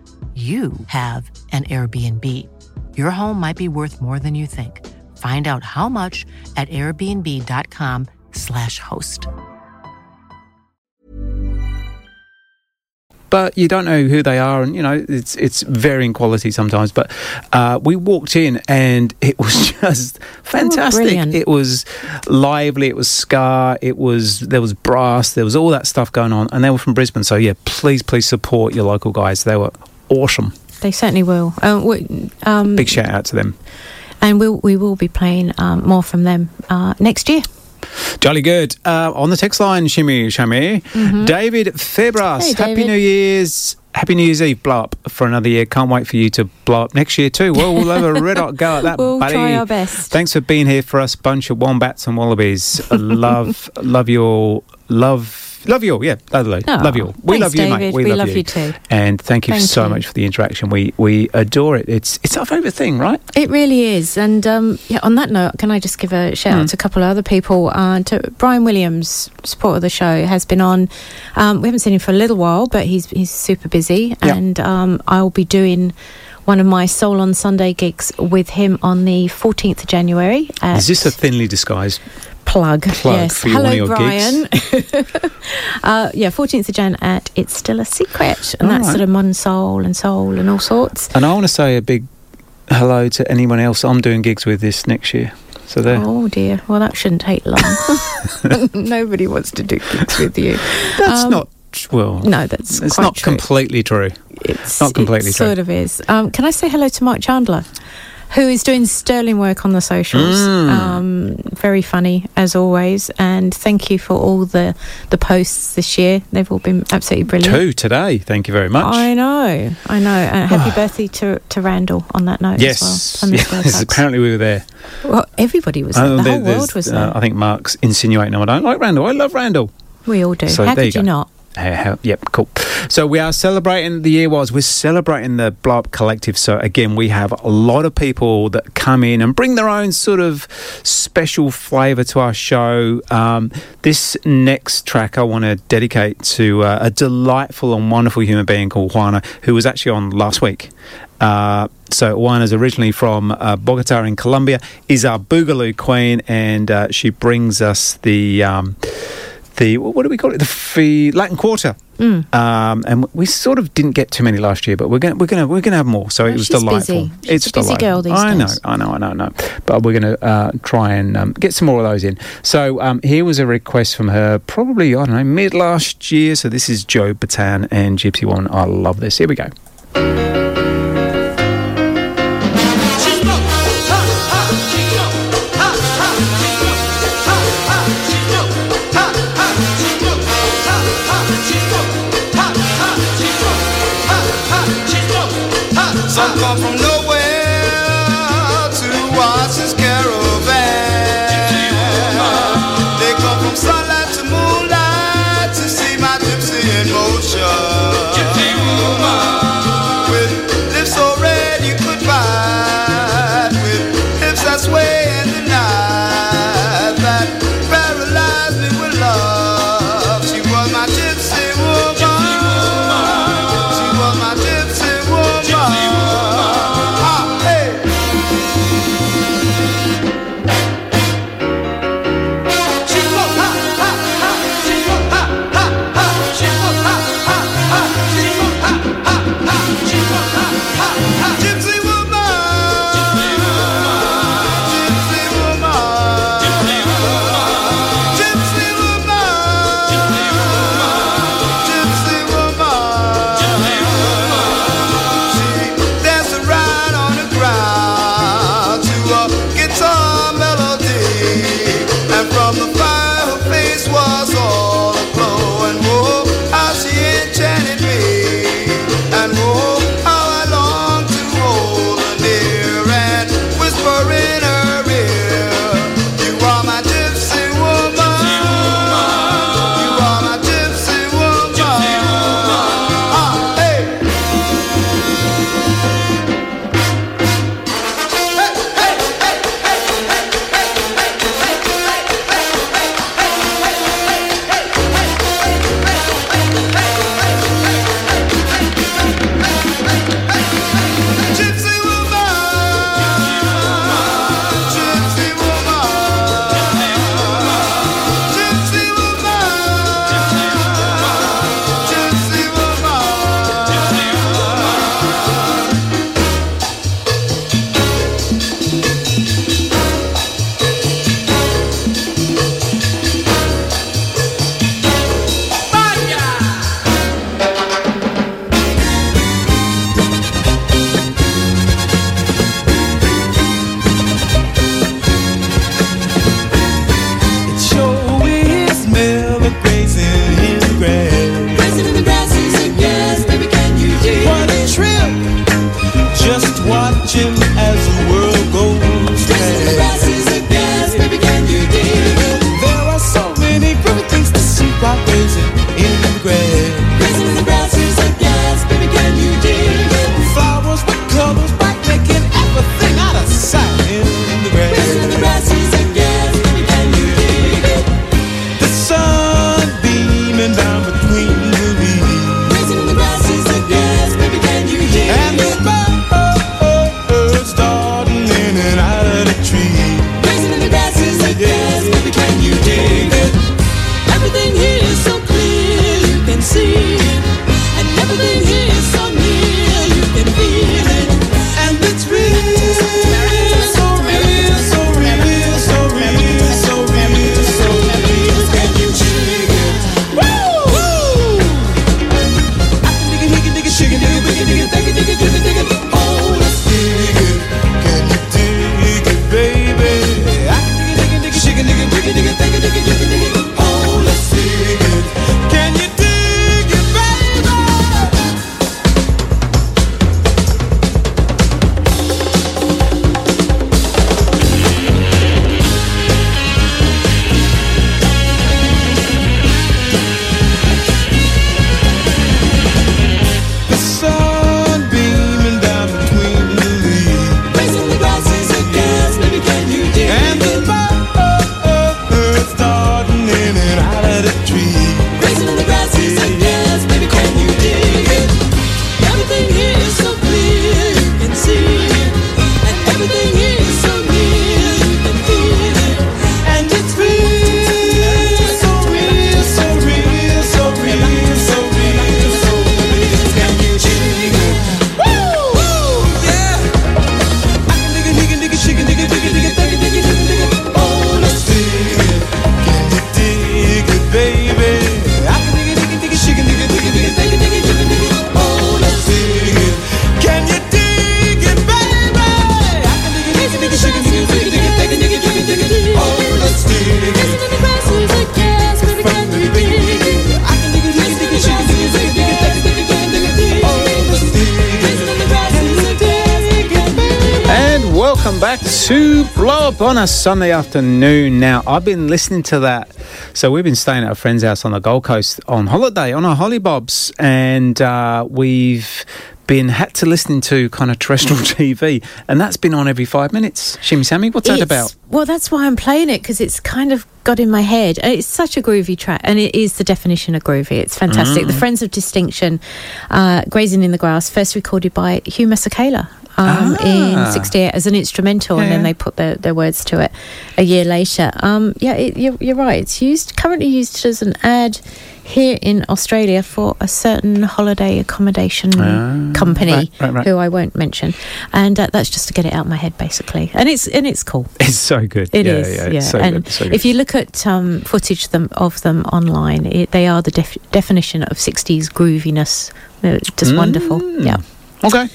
Speaker 9: you have an Airbnb. Your home might be worth more than you think. Find out how much at airbnb.com/slash host.
Speaker 6: but you don't know who they are, and you know it's it's varying quality sometimes. But uh, we walked in, and it was just fantastic.
Speaker 5: brilliant.
Speaker 6: it was lively. It was ska. It was there was brass. There was all that stuff going on, and they were from Brisbane. So yeah, please please support your local guys. They were awesome.
Speaker 5: They certainly will. Um, we, um,
Speaker 6: Big shout out to them.
Speaker 5: and we'll, we will be playing um, more from them uh, next year.
Speaker 6: Jolly good. Uh, on the text line, Shimmy Shami, David Febras.
Speaker 5: Mm-hmm. Hey,
Speaker 6: Happy New Year's. Happy New Year's Eve, blow up for another year. Can't wait for you to blow up next year too. Well, we'll have a red hot go at that,
Speaker 5: We'll
Speaker 6: buddy.
Speaker 5: try our best.
Speaker 6: Thanks for being here for us, bunch of wombats and wallabies. Love, love you all. Love, love you all. Yeah, lovely.
Speaker 5: Aw,
Speaker 6: love you all. We
Speaker 5: thanks,
Speaker 6: love you, mate. We,
Speaker 5: We
Speaker 6: love,
Speaker 5: love
Speaker 6: you.
Speaker 5: you too.
Speaker 6: And thank you
Speaker 5: Thank
Speaker 6: so
Speaker 5: you.
Speaker 6: much for the interaction. We we adore it. It's it's our favourite thing, right?
Speaker 5: It really is. And um, yeah, on that note, can I just give a shout out
Speaker 6: Mm.
Speaker 5: to a couple of other people? Uh, to Brian Williams, supporter of the show, has been on. Um, we haven't seen him for a little while, but he's he's super busy,
Speaker 6: Yeah.
Speaker 5: and um, I'll be doing. One of my Soul on Sunday gigs with him on the 14th of January.
Speaker 6: Is this a thinly disguised
Speaker 5: plug?
Speaker 6: plug
Speaker 5: yes.
Speaker 6: for your- one of
Speaker 5: Hello,
Speaker 6: your
Speaker 5: Brian.
Speaker 6: gigs?
Speaker 5: uh, yeah, 14th of Jan at It's Still a Secret, and
Speaker 6: All
Speaker 5: that's
Speaker 6: right.
Speaker 5: sort of modern soul and soul and all sorts.
Speaker 6: And I want to say a big hello to anyone else I'm doing gigs with this next year. So there.
Speaker 5: Oh dear. Well, that shouldn't take long. Nobody wants to do gigs with you.
Speaker 6: That's
Speaker 5: Um,
Speaker 6: not well.
Speaker 5: No, that's
Speaker 6: it's not
Speaker 5: true.
Speaker 6: completely true.
Speaker 5: It's
Speaker 6: not completely
Speaker 5: it
Speaker 6: true.
Speaker 5: Sort of is. Um, can I say hello to Mark Chandler, who is doing sterling work on the socials?
Speaker 6: Mm.
Speaker 5: Um, very funny as always, and thank you for all the the posts this year. They've all been absolutely brilliant.
Speaker 6: Two today. Thank you very much.
Speaker 5: I know, I know. And happy birthday to to Randall on that note
Speaker 6: yes.
Speaker 5: as well.
Speaker 6: yes. Apparently we were there.
Speaker 5: Well, everybody was there.
Speaker 6: Oh,
Speaker 5: The
Speaker 6: there-
Speaker 5: whole world was
Speaker 6: uh. I think Mark's insinuating "No, I don't like Randall. I love Randall.
Speaker 5: we all do.
Speaker 6: So
Speaker 5: How could
Speaker 6: you
Speaker 5: you not?
Speaker 6: How- yep, cool. So we are celebrating the year was. We're celebrating the Blow Up Collective. So again, we have a lot of people that come in and bring their own sort of special flavour to our show. Um, this next track I want to dedicate to uh, a delightful and wonderful human being called Juana, who was actually on last week. Uh, so Juana's originally from uh, Bogota in Colombia, is our Boogaloo queen, and uh, she brings us the um, the what do we call it? The fee, Latin Quarter.
Speaker 5: Mm.
Speaker 6: Um, and we sort of didn't get too many last year, but we're gonna we're gonna we're gonna have more. So it was delightful.
Speaker 5: busy. She's
Speaker 6: it's
Speaker 5: a busy
Speaker 6: delightful.
Speaker 5: girl these
Speaker 6: I know,
Speaker 5: days.
Speaker 6: I know, I know, I know. But we're gonna uh, try and um, get some more of those in. So um, here was a request from her, probably I don't know mid last year. So this is Joe Bataan and Gypsy Woman. I love this. Here we go.
Speaker 10: Some come from
Speaker 6: Sunday afternoon. Now, I've been listening to that. So, we've been staying at a friend's house on the Gold Coast on holiday on our hollybobs, and uh, we've been had to listening to kind of terrestrial TV, and that's been on every five minutes. Shimmy Sammy, what's that about?
Speaker 5: Well, that's why I'm playing it because it's kind of got in my head. It's such a groovy track, and it is the definition of groovy. It's fantastic.
Speaker 6: Mm.
Speaker 5: The Friends of Distinction, uh, Grazing in the Grass, first recorded by Hugh Masekela. Um,
Speaker 6: Ah.
Speaker 5: In '68 as an instrumental, and then they put their, their words to it a year later. Um, yeah, it, you're, you're right. It's used currently used as an ad here in Australia for a certain holiday accommodation
Speaker 6: Ah,
Speaker 5: company
Speaker 6: right, right, right.
Speaker 5: who I won't mention, and uh, that's just to get it out of my head, basically. And it's and it's cool.
Speaker 6: It's so good.
Speaker 5: It
Speaker 6: yeah,
Speaker 5: is,
Speaker 6: yeah,
Speaker 5: yeah.
Speaker 6: so
Speaker 5: and
Speaker 6: good. So good.
Speaker 5: if you look at um, footage them, of them online, it, they are the def- definition of 60s grooviness. They're just wonderful.
Speaker 6: Mm.
Speaker 5: Yeah.
Speaker 6: Okay,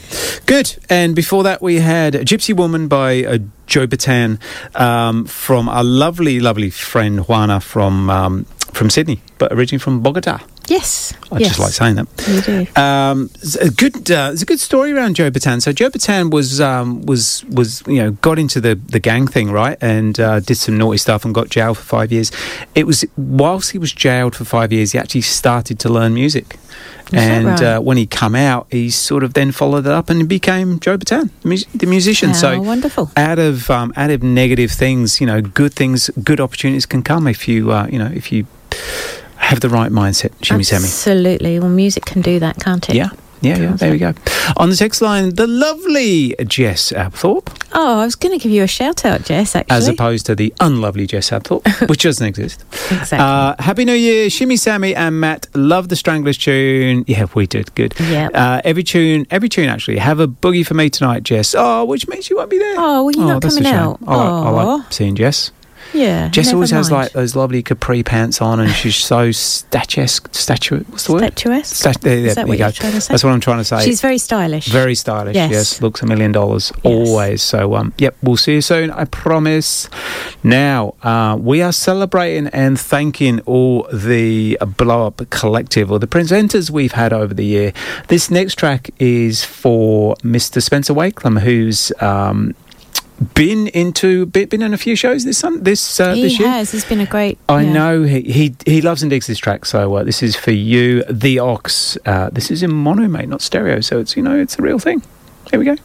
Speaker 6: good. And before that, we had Gypsy Woman by uh, Joe Bataan um, from our lovely, lovely friend Juana from um, from Sydney, but originally from Bogota.
Speaker 5: Yes.
Speaker 6: I
Speaker 5: yes.
Speaker 6: just like saying that.
Speaker 5: You do.
Speaker 6: Um, it's a good, uh, it's a good story around Joe Bataan. So Joe Bataan was um, was was you know got into the the gang thing right and uh, did some naughty stuff and got jailed for five years. It was whilst he was jailed for five years, he actually started to learn music.
Speaker 5: that
Speaker 6: and
Speaker 5: right?
Speaker 6: uh, when he come out, he sort of then followed it up and became Joe Bataan, the, mus- the musician.
Speaker 5: How
Speaker 6: so
Speaker 5: wonderful.
Speaker 6: out of um, out of negative things, you know, good things, good opportunities can come if you uh, you know if you have the right mindset. Shimmy Sammy.
Speaker 5: Absolutely. Well, music can do that, can't it?
Speaker 6: Yeah. Yeah, yeah, there we go. On the text line, the lovely Jess Abthorpe,
Speaker 5: Oh, I was going to give you a shout out, Jess, actually.
Speaker 6: as opposed to the unlovely Jess Abthorpe, which doesn't exist.
Speaker 5: Exactly.
Speaker 6: Uh, Happy New Year, Shimmy Sammy and Matt. Love the Stranglers tune. Yeah, we did good.
Speaker 5: Yeah.
Speaker 6: Uh, every tune, every tune actually. Have a boogie for me tonight, Jess. Oh, which means you won't be there.
Speaker 5: Oh, well, you're not coming out.
Speaker 6: I, I like seeing Jess.
Speaker 5: Yeah.
Speaker 6: Jess always has like those lovely capri pants on, and she's so statuesque. Statu- what's the word?
Speaker 5: Statuesque?
Speaker 6: Stat- there, there,
Speaker 5: Is
Speaker 6: there
Speaker 5: what
Speaker 6: you go.
Speaker 5: you're trying to say?
Speaker 6: That's what I'm trying to say.
Speaker 5: She's very stylish.
Speaker 6: Very stylish, yes.
Speaker 5: Yes.
Speaker 6: Looks a million dollars always. So, um, yep, we'll see you soon, I promise. Now, uh, we are celebrating and thanking all the Blow Up Collective or the presenters we've had over the year. This next track is for Mr. Spencer Wakelam, who's. Um, been into been been in a few shows this sun this uh,
Speaker 5: he
Speaker 6: this year.
Speaker 5: has. He's been a great.
Speaker 6: I
Speaker 5: yeah.
Speaker 6: know he, he he loves and digs this track. So uh, this is for you, the Ox. Uh, this is in mono, mate, not stereo. So it's you know it's a real thing. Here we go.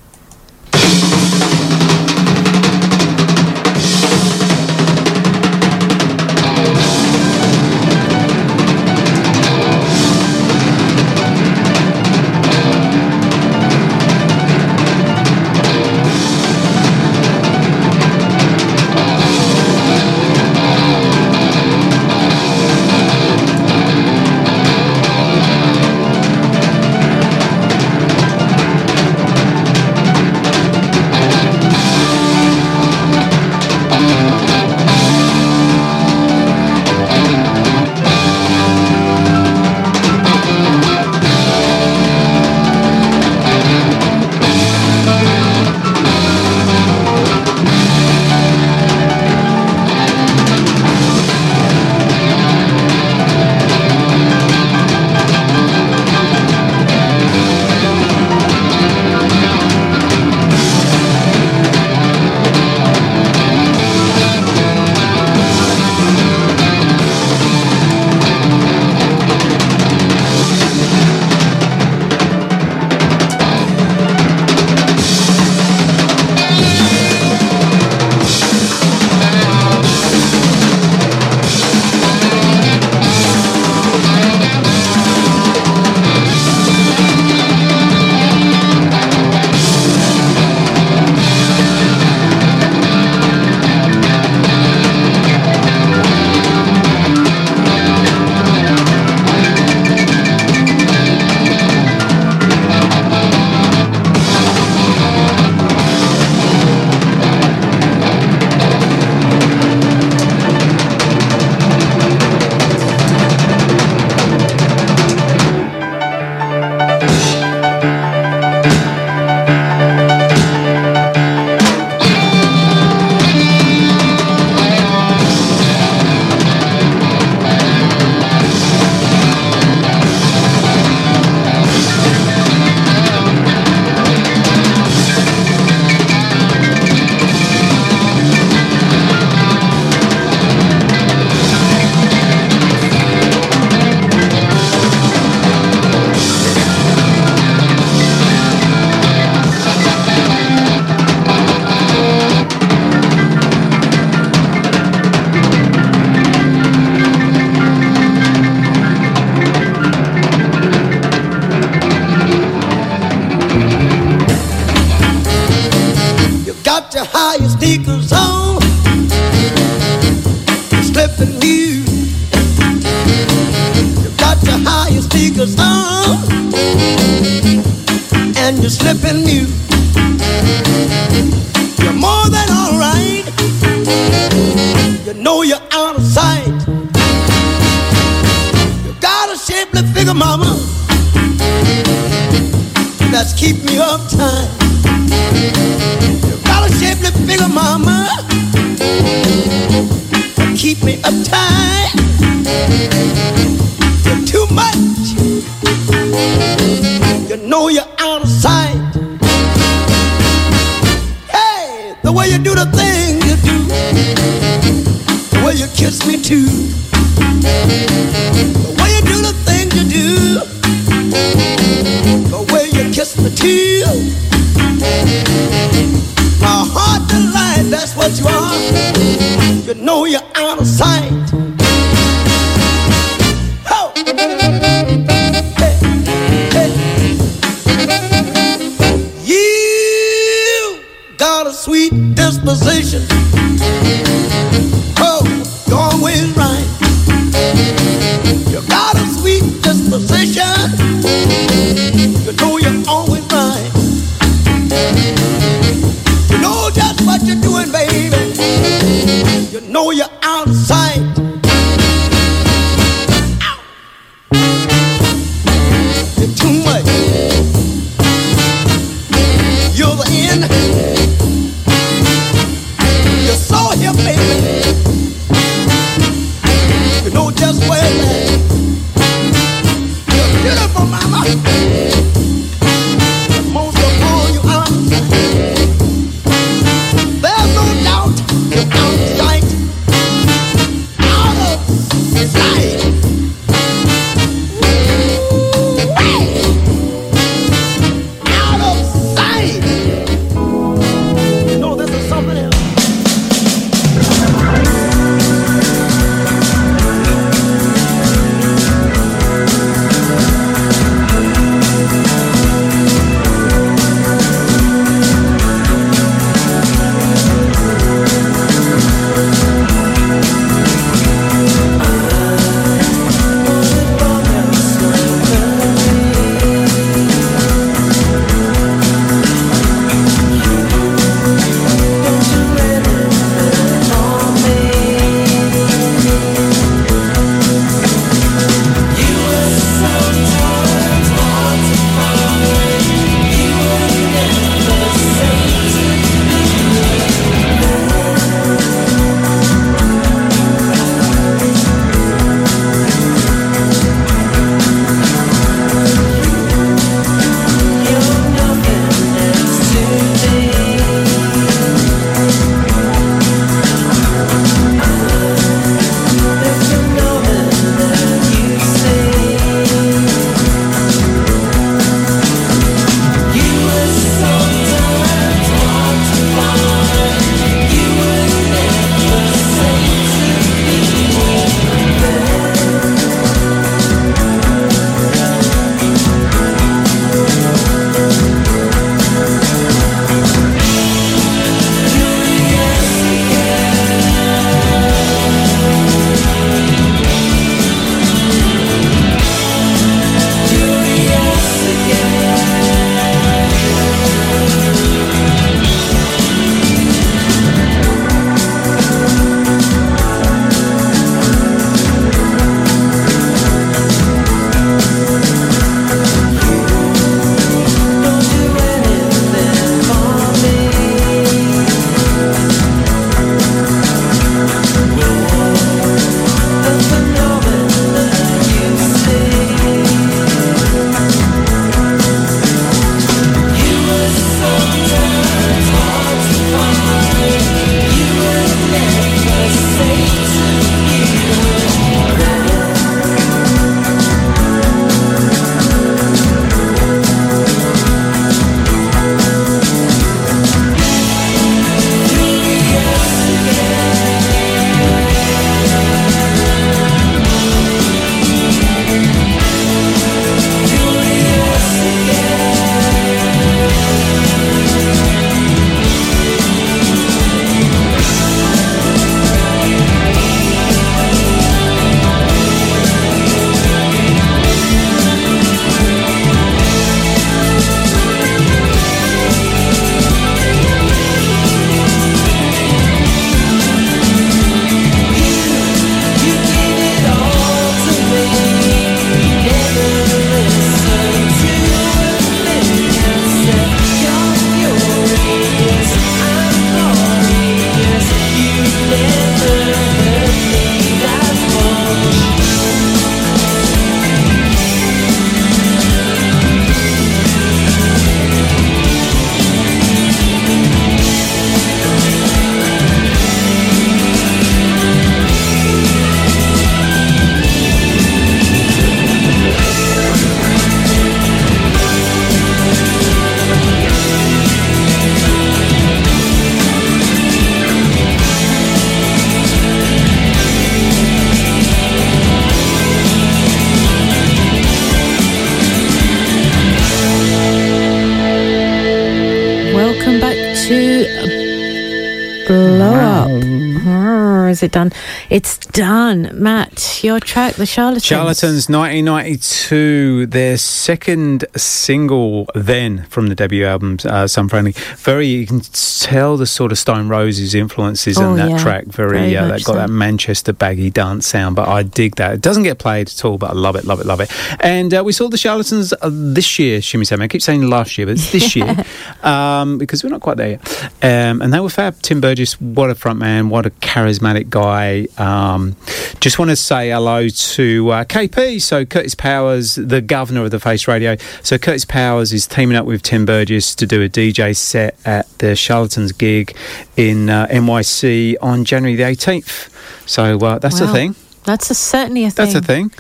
Speaker 5: It done? It's done. Matt, your track, The Charlatans.
Speaker 6: Charlatans 1992, their second single then from the debut album, uh, Some Friendly. Very, you can tell the sort of Stone Roses influences
Speaker 5: Oh,
Speaker 6: in that
Speaker 5: yeah.
Speaker 6: track. Very,
Speaker 5: Very
Speaker 6: uh, that got
Speaker 5: so.
Speaker 6: that Manchester baggy dance sound, but I dig that. It doesn't get played at all, but I love it, love it, love it. And uh, we saw the Charlatans uh, this year, Shimmy Sammy. I keep saying last year, but it's this year um, because we're not quite there yet. Um, and they were fab. Tim Burgess, what a front man, what a charismatic guy. Um, just want to say hello to uh, KP, so Curtis Powers, the governor of the Face Radio. So Curtis Powers is teaming up with Tim Burgess to do a DJ set at the Charlatans gig in uh, NYC on January the 18th. So uh, that's
Speaker 5: Wow.
Speaker 6: thing.
Speaker 5: That's a, certainly a thing.
Speaker 6: That's a thing.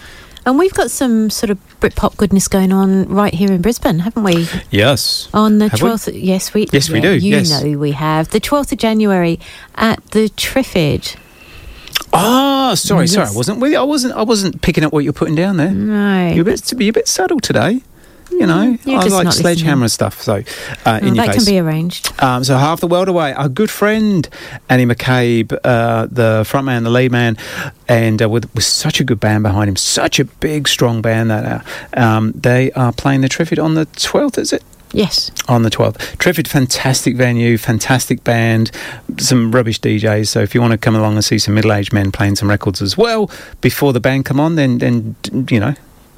Speaker 5: And we've got some sort of Britpop goodness going on right here in Brisbane, haven't we?
Speaker 6: Yes.
Speaker 5: On the 12th, yes, we
Speaker 6: Yes, we do,
Speaker 5: You
Speaker 6: yes.
Speaker 5: know we have the 12th of January at the Triffid.
Speaker 6: Oh, sorry, sorry. I wasn't with you. I wasn't. I wasn't picking up what you're putting down there.
Speaker 5: No,
Speaker 6: You're a bit. You're a bit subtle today. You know,
Speaker 5: you're
Speaker 6: I like sledgehammer stuff. So, uh,
Speaker 5: Oh,
Speaker 6: in your
Speaker 5: that
Speaker 6: face.
Speaker 5: can be arranged.
Speaker 6: Um, so half the world away. Our good friend Annie McCabe, uh, the front man, the lead man, and uh, with, with such a good band behind him, such a big, strong band that uh, um, they are playing the Triffid on the twelfth. Is it?
Speaker 5: Yes.
Speaker 6: On the 12th. Triffid, fantastic venue, fantastic band, some rubbish DJs. So if you want to come along and see some middle aged men playing some records as well before the band come on, then, then you know,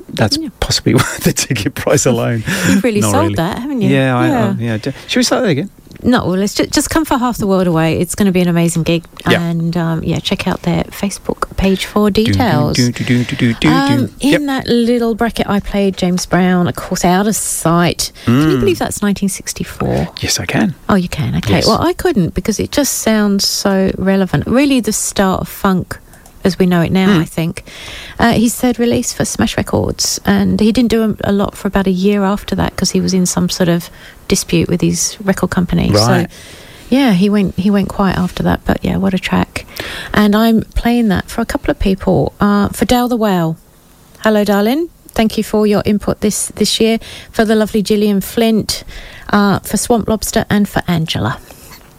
Speaker 6: that's possibly worth the ticket price alone.
Speaker 5: You've really
Speaker 6: Not
Speaker 5: sold
Speaker 6: really.
Speaker 5: that, haven't you?
Speaker 6: Yeah, I,
Speaker 5: Yeah.
Speaker 6: I, yeah. Should we start that again?
Speaker 5: No, well, let's just, just come for half the world away. It's going to be an amazing gig,
Speaker 6: Yeah.
Speaker 5: and um, yeah, check out their Facebook page for details.
Speaker 6: Do, do, do,
Speaker 5: Um, in
Speaker 6: Yep.
Speaker 5: that little bracket, I played James Brown, of course, out of sight. Can you
Speaker 6: Mm.
Speaker 5: believe that's 1964?
Speaker 6: Yes, I can.
Speaker 5: Oh, you can. Okay.
Speaker 6: Yes.
Speaker 5: Well, I couldn't because it just sounds so relevant. Really, the start of funk as we know it now.
Speaker 6: Hmm.
Speaker 5: I think uh, he said release for Smash Records, and he didn't do a, a lot for about a year after that because he was in some sort of dispute with his record company.
Speaker 6: Right.
Speaker 5: So. Yeah, he went. He went quiet after that, but yeah, what a track! And I'm playing that for a couple of people. Uh, for Dale the Whale, hello, darling. Thank you for your input this this year. For the lovely Gillian Flint, uh, for Swamp Lobster, and for Angela.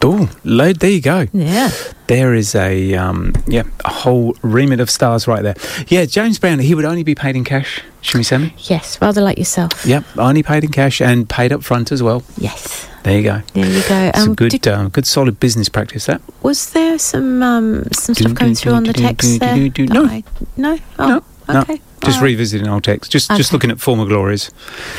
Speaker 6: Oh, load. There you go.
Speaker 5: Yeah.
Speaker 6: There is a um, yeah a whole remit of stars right there. Yeah, James Brown. He would only be paid in cash. Should Shimmy Sammy.
Speaker 5: Yes, rather like yourself.
Speaker 6: Yep, only paid in cash and paid up front as well.
Speaker 5: Yes.
Speaker 6: There you go.
Speaker 5: There you go.
Speaker 6: It's a
Speaker 5: Um,
Speaker 6: good,
Speaker 5: did-
Speaker 6: um, good solid business practice. That.
Speaker 5: Was there some um, some stuff
Speaker 6: Do,
Speaker 5: going
Speaker 6: do,
Speaker 5: through
Speaker 6: do,
Speaker 5: on the text there?
Speaker 6: do, do,
Speaker 5: that
Speaker 6: no.
Speaker 5: I- no. Oh,
Speaker 6: No, no.
Speaker 5: Okay.
Speaker 6: Just revisiting old texts, Just just looking at former glories.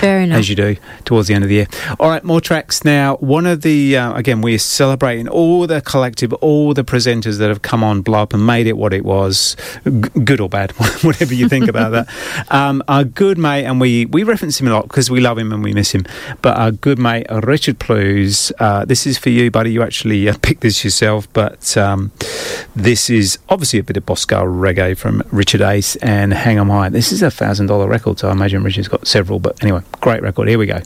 Speaker 5: Fair enough.
Speaker 6: As you do towards the end of the year. All right, more tracks now. One of the, uh, again, we're celebrating all the collective, all the presenters that have come on Blow Up and made it what it was, g- good or bad, whatever you think about that. Um, our good mate, and we, we reference him a lot because we love him and we miss him, but our good mate, Richard Plews, uh, this is for you, buddy. You actually uh, picked this yourself, but um, this is obviously a bit of Boscar reggae from Richard Ace and Hang Hang 'em High. This is a thousand dollar record, so I imagine Richard's got several, but anyway, great record. Here we go.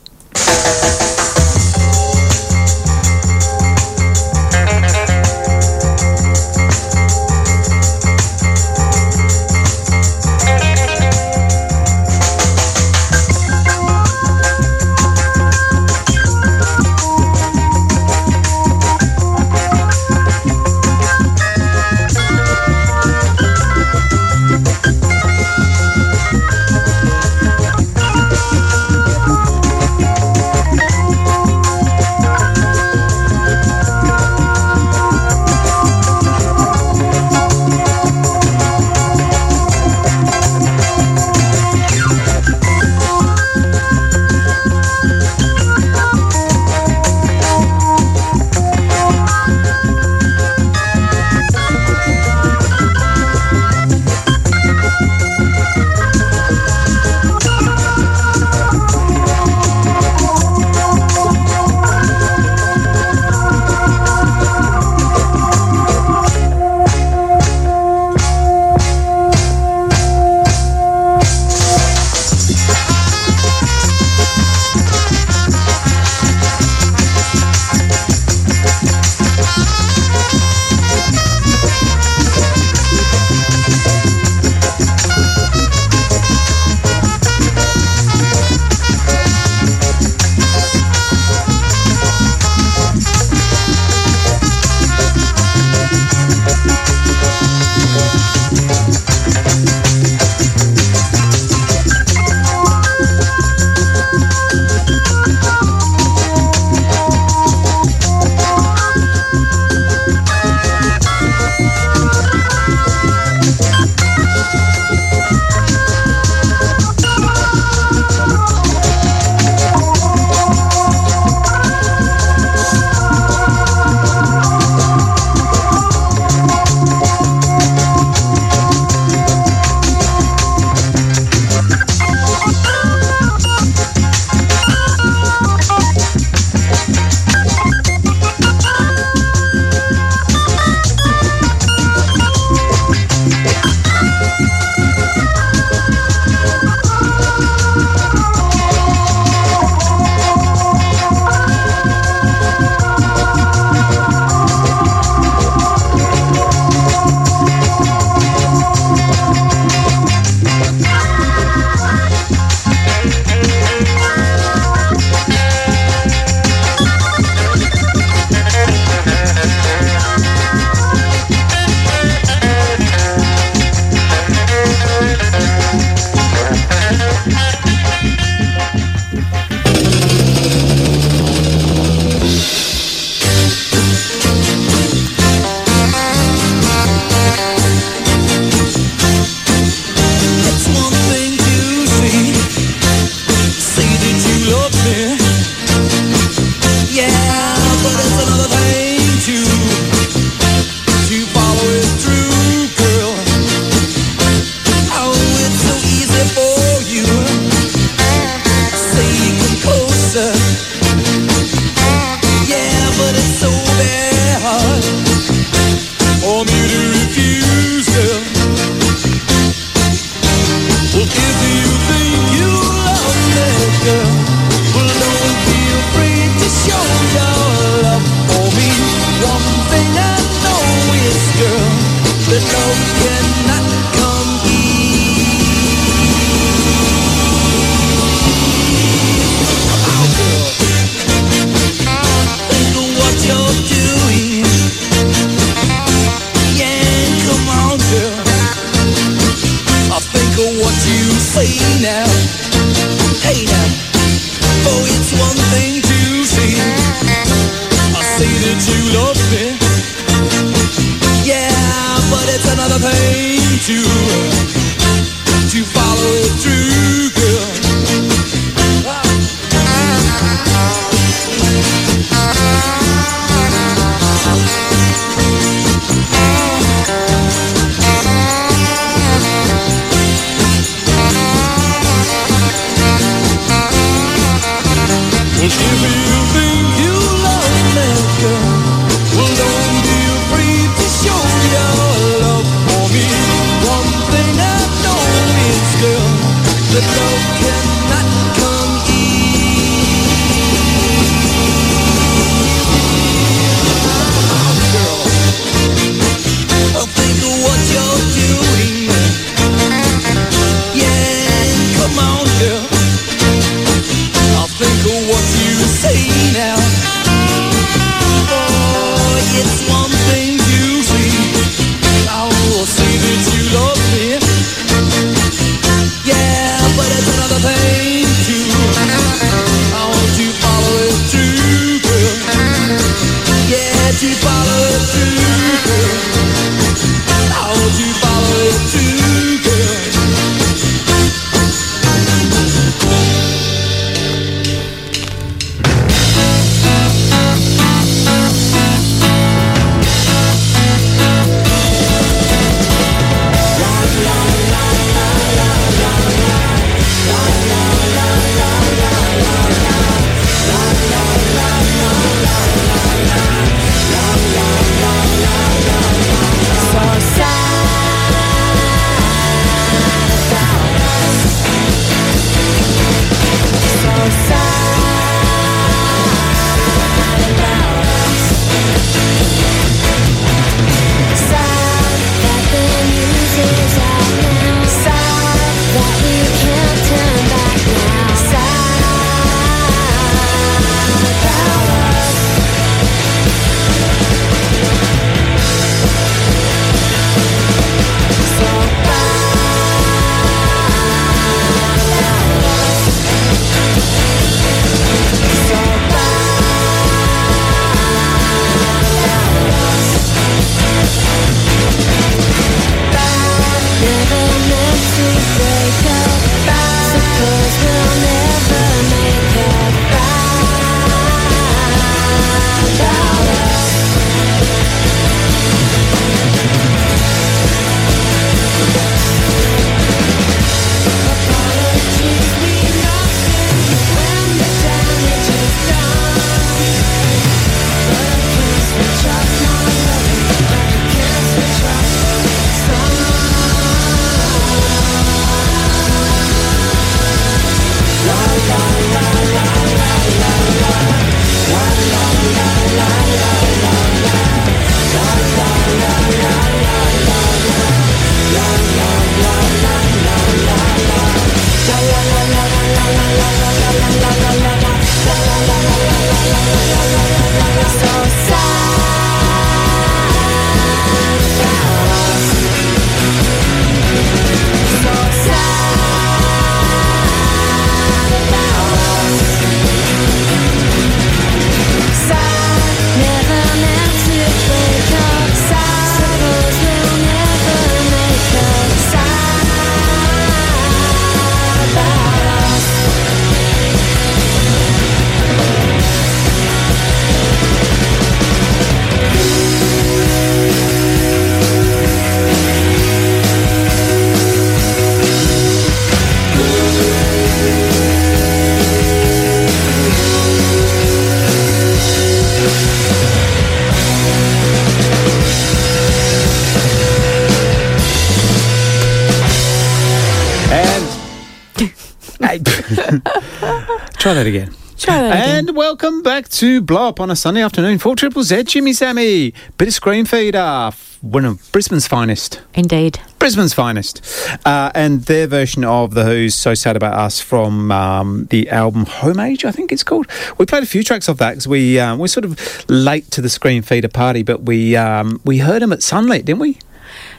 Speaker 6: Try that again.
Speaker 5: Try that again.
Speaker 6: And welcome back to Blow Up on a Sunday afternoon for Triple Z. Shimmy Sammy, bit of Screamfeeder, f- one of Brisbane's finest.
Speaker 5: Indeed.
Speaker 6: Brisbane's finest. Uh, and their version of The Who's So Sad About Us from um, the album Homage, I think it's called. We played a few tracks off that because we, um, we're sort of late to the Screamfeeder party, but we, um, we heard them at Sunlit, didn't we?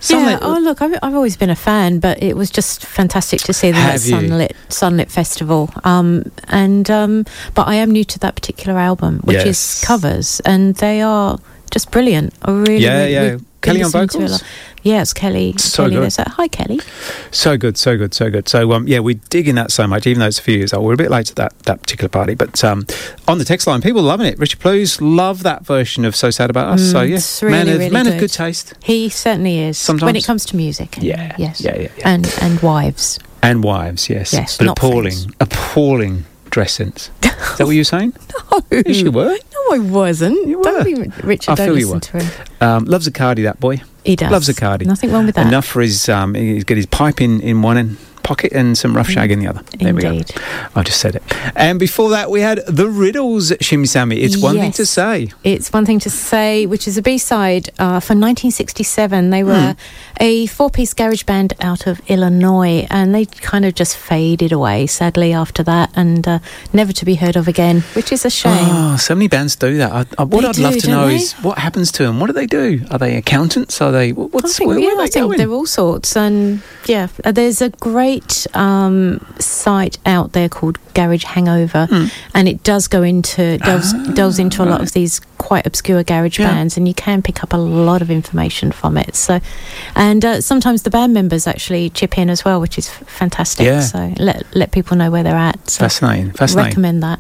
Speaker 5: Yeah, oh look, I've, I've always been a fan, but it was just fantastic to see them at
Speaker 6: Have you?
Speaker 5: Sunlit Sunlit Festival. Um, and um, but I am new to that particular album, which
Speaker 6: Yes.
Speaker 5: is covers, and they are just brilliant. I really,
Speaker 6: Yeah,
Speaker 5: really,
Speaker 6: yeah. Kelly on
Speaker 5: listening to it a
Speaker 6: vocals?
Speaker 5: Yeah, it's Kelly.
Speaker 6: So
Speaker 5: Kelly
Speaker 6: good.
Speaker 5: that. Hi, Kelly.
Speaker 6: So good, so good, so good. So um, yeah, we dig in that so much, even though it's a few years old. We're a bit late to that that particular party, but um, on the text line, people loving it. Richard Plews love that version of "So Sad About Us." so
Speaker 5: Mm,
Speaker 6: yeah,
Speaker 5: it's really,
Speaker 6: man of
Speaker 5: really
Speaker 6: man of
Speaker 5: good.
Speaker 6: good taste
Speaker 5: He certainly is.
Speaker 6: Sometimes when
Speaker 5: it comes to music.
Speaker 6: Yeah,
Speaker 5: Yes.
Speaker 6: yeah, yeah,
Speaker 5: And and wives.
Speaker 6: and wives. Yes,
Speaker 5: Yes,
Speaker 6: but appalling, appalling dress sense. Is that what you were saying?
Speaker 5: no,
Speaker 6: yes, you were.
Speaker 5: No, I wasn't. You
Speaker 6: were.
Speaker 5: Don't be, Richard,
Speaker 6: I
Speaker 5: don't
Speaker 6: feel you were.
Speaker 5: to him.
Speaker 6: Um, loves a cardi, that boy.
Speaker 5: He does.
Speaker 6: Loves a cardi.
Speaker 5: Nothing wrong with that.
Speaker 6: Enough for his. Um, he's got his pipe in in one end pocket and some rough shag in the other. There we go. I just said it. And before that, we had the riddles, Shimmy Sammy. It's one thing to say.
Speaker 5: It's one thing to say, which is a B side uh, for 1967. They were
Speaker 6: Hmm.
Speaker 5: a four piece garage band out of Illinois, and they kind of just faded away, sadly, after that, and uh, never to be heard of again, which is a shame.
Speaker 6: Oh, so many bands do that. I, I, what
Speaker 5: They
Speaker 6: I'd
Speaker 5: do,
Speaker 6: love to know
Speaker 5: they?
Speaker 6: is what happens to them. What do they do? Are they accountants? Are they? what- What's
Speaker 5: I think,
Speaker 6: where,
Speaker 5: yeah,
Speaker 6: where are
Speaker 5: I think they're all sorts, and yeah, there's a great um, site out there called Garage Hangover,
Speaker 6: Hmm.
Speaker 5: and it does go into delves, delves into a lot of these quite obscure garage
Speaker 6: Ah, Yeah.
Speaker 5: bands, and you can pick up a lot of information from it. So, and uh, sometimes the band members actually chip in as well, which is f- fantastic.
Speaker 6: Yeah.
Speaker 5: So let let people know where they're at. So
Speaker 6: Fascinating, fascinating.
Speaker 5: Recommend that.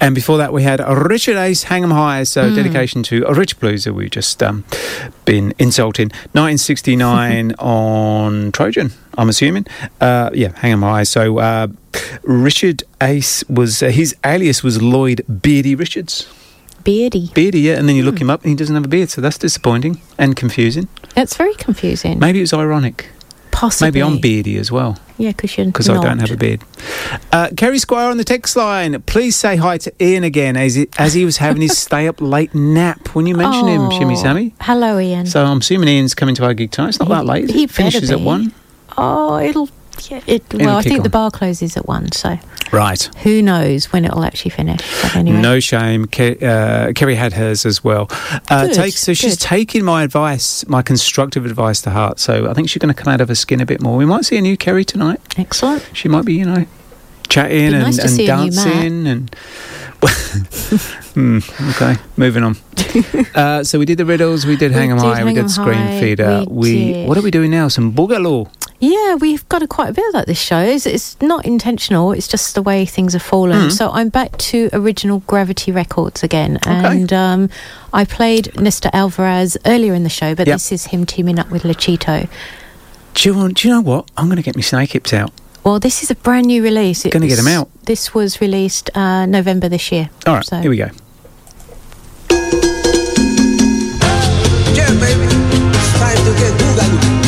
Speaker 6: And before that, we had Richard Ace, Hang 'em High. So,
Speaker 5: Mm.
Speaker 6: dedication to a Rich Plews, who we've just um, been insulting. 1969 on Trojan, I'm assuming. Uh, yeah, Hang 'em High. So, uh, Richard Ace was, uh, his alias was Lloyd Beardy Richards.
Speaker 5: Beardy.
Speaker 6: Beardy, yeah. And then you look him up and he doesn't have a beard. So, that's disappointing and confusing.
Speaker 5: That's very confusing.
Speaker 6: Maybe it was ironic.
Speaker 5: Possibly.
Speaker 6: Maybe I'm beardy as well.
Speaker 5: Yeah, because you're
Speaker 6: because I don't have a beard. Uh, Kerry Squire on the text line. Please say hi to Ian again as he, as he was having his stay up late nap when you mention him, Shimmy
Speaker 5: Oh,
Speaker 6: Sammy.
Speaker 5: Hello, Ian.
Speaker 6: So I'm assuming Ian's coming to our gig tonight. It's not that late.
Speaker 5: he
Speaker 6: finishes
Speaker 5: better
Speaker 6: at
Speaker 5: be.
Speaker 6: one.
Speaker 5: Oh, it'll. Yeah, it, well, I think the bar closes at one, so
Speaker 6: Right.
Speaker 5: who knows when it'll actually finish. Anyway,
Speaker 6: No shame. Ke- uh, Kerry had hers as well. Uh,
Speaker 5: Good,
Speaker 6: take, so she's
Speaker 5: good.
Speaker 6: taking my advice, my constructive advice to heart. So I think she's going to come out of her skin a bit more. We might see a new Kerry tonight.
Speaker 5: Excellent.
Speaker 6: She might be, you know, chatting and,
Speaker 5: nice
Speaker 6: and
Speaker 5: see a new Matt.
Speaker 6: dancing and. Hmm, okay, moving on. uh, so we did the riddles, we did
Speaker 5: We
Speaker 6: hang 'em high, we did screen
Speaker 5: High,
Speaker 6: feeder.
Speaker 5: we did.
Speaker 6: what are we doing now? Some boogaloo.
Speaker 5: Yeah, we've got a, quite a bit of that this show. It's, it's not intentional, it's just the way things have fallen.
Speaker 6: Mm.
Speaker 5: So I'm back to original Gravity Records again.
Speaker 6: Okay.
Speaker 5: And um, I played Nesta Alvarez earlier in the show, but
Speaker 6: Yep.
Speaker 5: this is him teaming up with Lachito.
Speaker 6: Do you, want, do you know what? I'm going to get my snake hips out.
Speaker 5: Well, this is a brand new release. It
Speaker 6: Gonna get
Speaker 5: them
Speaker 6: out.
Speaker 5: This was released uh, November this year.
Speaker 6: All right,
Speaker 5: So-
Speaker 6: here we go.
Speaker 3: Yeah, baby, it's time to get boogaloo.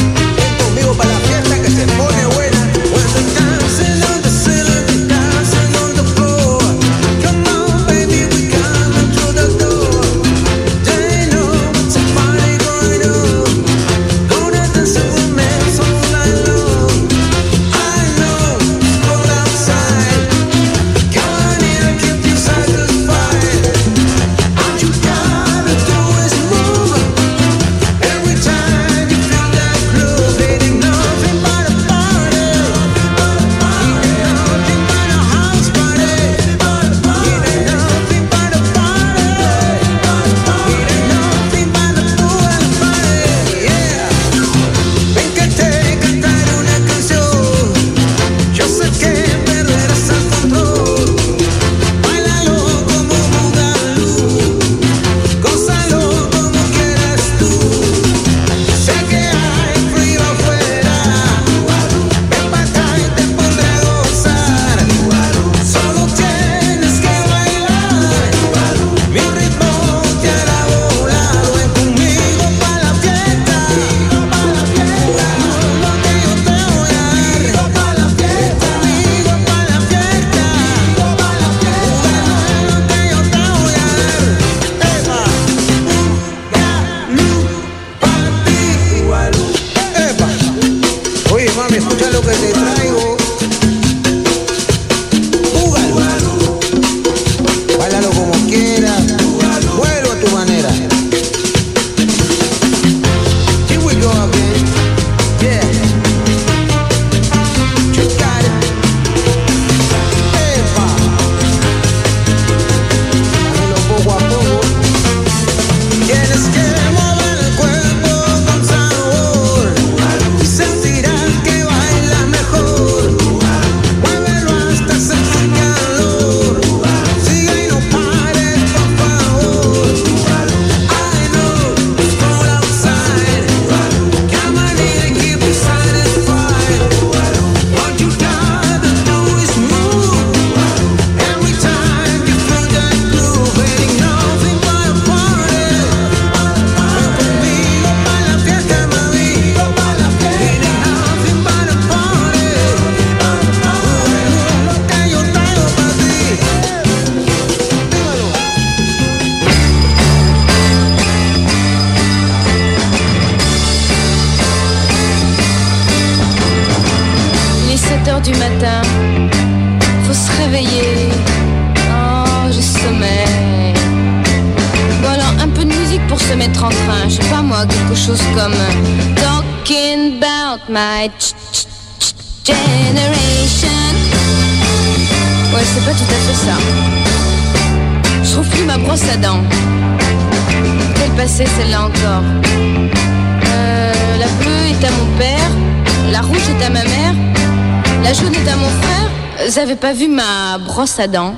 Speaker 11: Brosse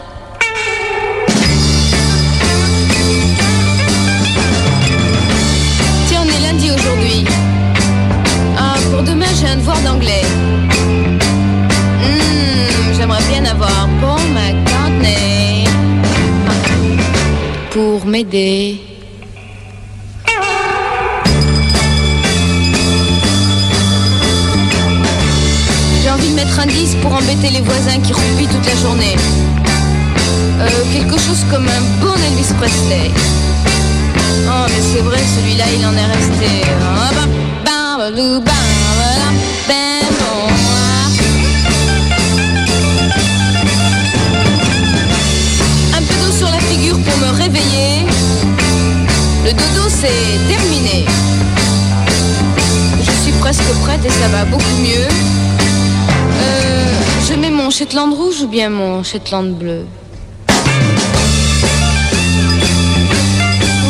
Speaker 11: Tiens, on est lundi aujourd'hui. Ah, pour demain, j'ai un devoir d'anglais. Hmm, J'aimerais bien avoir Paul McCartney pour m'aider. J'ai envie de mettre un disque pour embêter les voisins qui roupillent toute la journée. Euh, quelque chose comme un bon Elvis Presley. Oh, mais c'est vrai, celui-là, il en est resté. Ah, bah, bah, bah. Un peu d'eau sur la figure pour me réveiller. Le dodo, c'est terminé. Je suis presque prête et ça va beaucoup mieux. Euh, je mets mon Shetland rouge ou bien mon Shetland bleu?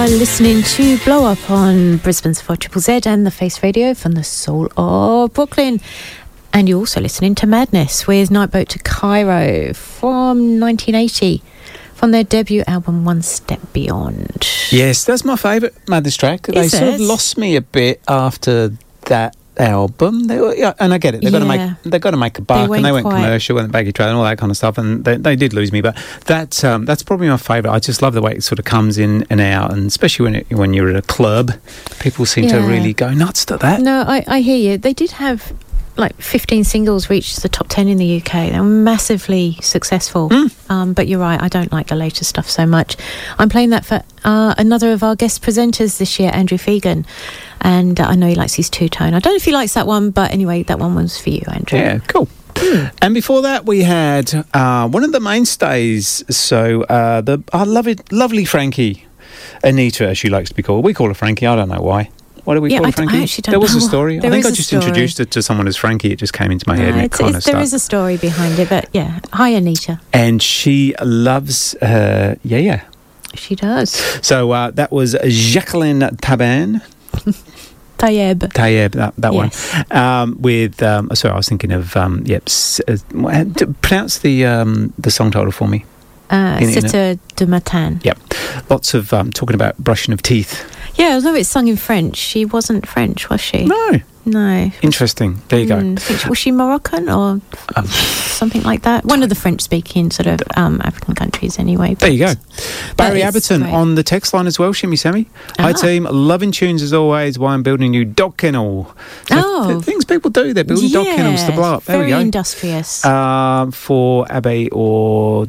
Speaker 5: are listening to Blow Up on Brisbane's 4 Triple Z and the Face Radio from the soul of Brooklyn. And you're also listening to Madness with Nightboat to Cairo from 1980 from their debut album One Step Beyond.
Speaker 6: Yes, that's my favourite Madness track. They
Speaker 5: Is
Speaker 6: sort of lost me a bit after that album. They were, yeah, and I get it. They've got to make they've got to make a buck,
Speaker 5: went
Speaker 6: and they went
Speaker 5: quite-
Speaker 6: commercial and baggy trailer and all that kind of stuff, and they, they did lose me. But that um, that's probably my favourite. I just love the way it sort of comes in and out, and especially when it, when you're at a club, people seem to really go nuts to that.
Speaker 5: No, I, I hear you. They did have like 15 singles reached the top 10 in the UK. They were massively successful. Um, but you're right, I don't like the later stuff so much. I'm playing that for uh, another of our guest presenters this year, Andrew Fegan. And uh, I know he likes his two tone. I don't know if he likes that one, but anyway, that one was for you, Andrew.
Speaker 6: Yeah, cool. And before that, we had uh, one of the mainstays. So uh, the our lovely, lovely Frankie, Anita, as she likes to be called. We call her Frankie. I don't know why. Why do we
Speaker 5: Yeah,
Speaker 6: call
Speaker 5: I d- I
Speaker 6: Frankie?
Speaker 5: actually don't
Speaker 6: there was a story.
Speaker 5: There
Speaker 6: I think I just
Speaker 5: story.
Speaker 6: introduced it to someone as Frankie. It just came into my head, and it
Speaker 5: it's, it's, there is a story behind it, but yeah. Hi, Anita.
Speaker 6: And she loves her. Yeah, yeah.
Speaker 5: She does.
Speaker 6: So uh, that was Jacqueline Taban.
Speaker 5: Taïeb.
Speaker 6: Taïeb, that, that
Speaker 5: Yes.
Speaker 6: one. Um, with, um, sorry, I was thinking of, um, yep, uh, pronounce the um, the song title for me.
Speaker 5: Uh,
Speaker 6: In-
Speaker 5: de Matin.
Speaker 6: Yep. Lots of um, talking about brushing of teeth.
Speaker 5: Yeah, although it's sung in French, she wasn't French, was she?
Speaker 6: No.
Speaker 5: No.
Speaker 6: Interesting. There you go.
Speaker 5: Mm, she- was she Moroccan or
Speaker 6: Um,
Speaker 5: something like that? One of the French-speaking sort of um, African countries, anyway.
Speaker 6: There you go. Barry Aberton
Speaker 5: great.
Speaker 6: on the text line as well, Shimmy Sammy. Hi
Speaker 5: Ah.
Speaker 6: team, loving tunes as always. Why I'm building a new dog kennel. So
Speaker 5: Oh.
Speaker 6: th- things people do, they're building dog kennels to blow up. There
Speaker 5: very
Speaker 6: we go.
Speaker 5: industrious.
Speaker 6: um, for Abe or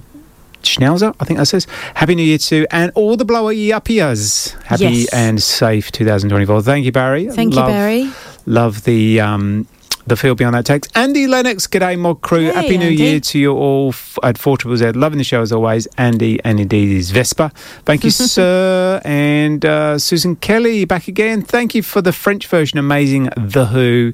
Speaker 6: Schnauzer, I think that says. Happy New Year to and all the blower yuppies. Happy
Speaker 5: Yes.
Speaker 6: and safe 2024. Thank you, Barry.
Speaker 5: Thank
Speaker 6: Love-
Speaker 5: you, Barry.
Speaker 6: Love the um, the feel beyond that text. Andy Lennox, g'day, mod crew.
Speaker 5: Hey,
Speaker 6: Happy New Year to you all f- at Four Triple Z. Loving the show as always. Andy and indeed his Vespa. Thank you, sir. And uh, Susan Kelly back again. Thank you for the French version. Amazing. The Who.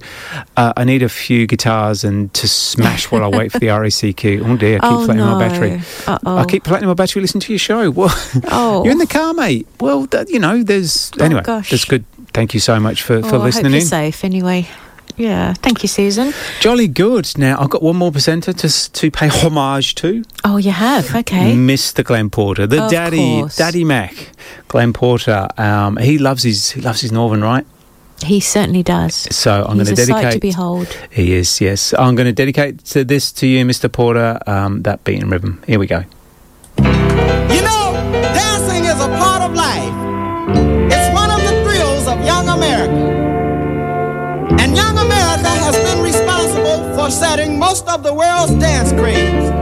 Speaker 6: Uh, I need a few guitars and to smash while I wait for the RACQ. Oh dear, I keep
Speaker 5: Oh,
Speaker 6: flattening
Speaker 5: no.
Speaker 6: my battery.
Speaker 5: Uh-oh.
Speaker 6: I keep flattening my battery. Listen to your show. Well,
Speaker 5: Oh.
Speaker 6: you're in the car, mate. Well, that, you know, there's anyway.
Speaker 5: gosh.
Speaker 6: That's good. Thank you so much for, for
Speaker 5: oh, I
Speaker 6: listening
Speaker 5: hope you're
Speaker 6: in.
Speaker 5: safe anyway. Yeah, thank you, Susan.
Speaker 6: Jolly good. Now I've got one more presenter to to pay homage to.
Speaker 5: Oh, you have? Okay.
Speaker 6: Mr. Glenn Porter, the
Speaker 5: Of
Speaker 6: daddy,
Speaker 5: course.
Speaker 6: Daddy Mac, Glenn Porter. Um, he loves his he loves his Northern, right?
Speaker 5: He certainly does.
Speaker 6: So I'm
Speaker 5: He's
Speaker 6: going to
Speaker 5: a sight to behold.
Speaker 6: He is, yes. I'm going to dedicate to this to you, Mr. Porter. Um, that beating rhythm. Here we go.
Speaker 12: You know, dancing is a part of life. It's one of the thrills of young America. And young America has been responsible for setting most of the world's dance craze.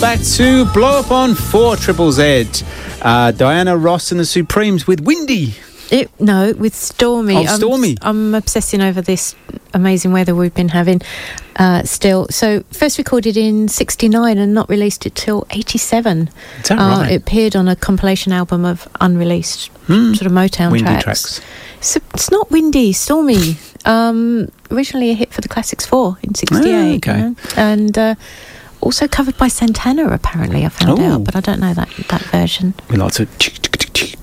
Speaker 6: Welcome back to Blow Up on 4 Triple Z. Uh, Diana Ross and the Supremes with Windy.
Speaker 5: It, no, with Stormy.
Speaker 6: Oh,
Speaker 5: I'm-
Speaker 6: Stormy.
Speaker 5: I'm, obsessing over this amazing weather we've been having uh, still. So, first recorded in 69 and not released it till 87.
Speaker 6: Is that
Speaker 5: Uh,
Speaker 6: right?
Speaker 5: It appeared on a compilation album of unreleased
Speaker 6: Hmm.
Speaker 5: sort of Motown
Speaker 6: Windy
Speaker 5: tracks.
Speaker 6: tracks.
Speaker 5: So it's not windy, stormy. Um, originally a hit for the Classics 4 in 68.
Speaker 6: Ah, okay.
Speaker 5: you know, And uh, also covered by Santana, apparently, I found
Speaker 6: Ooh.
Speaker 5: out, but I don't know that, that version.
Speaker 6: We like to.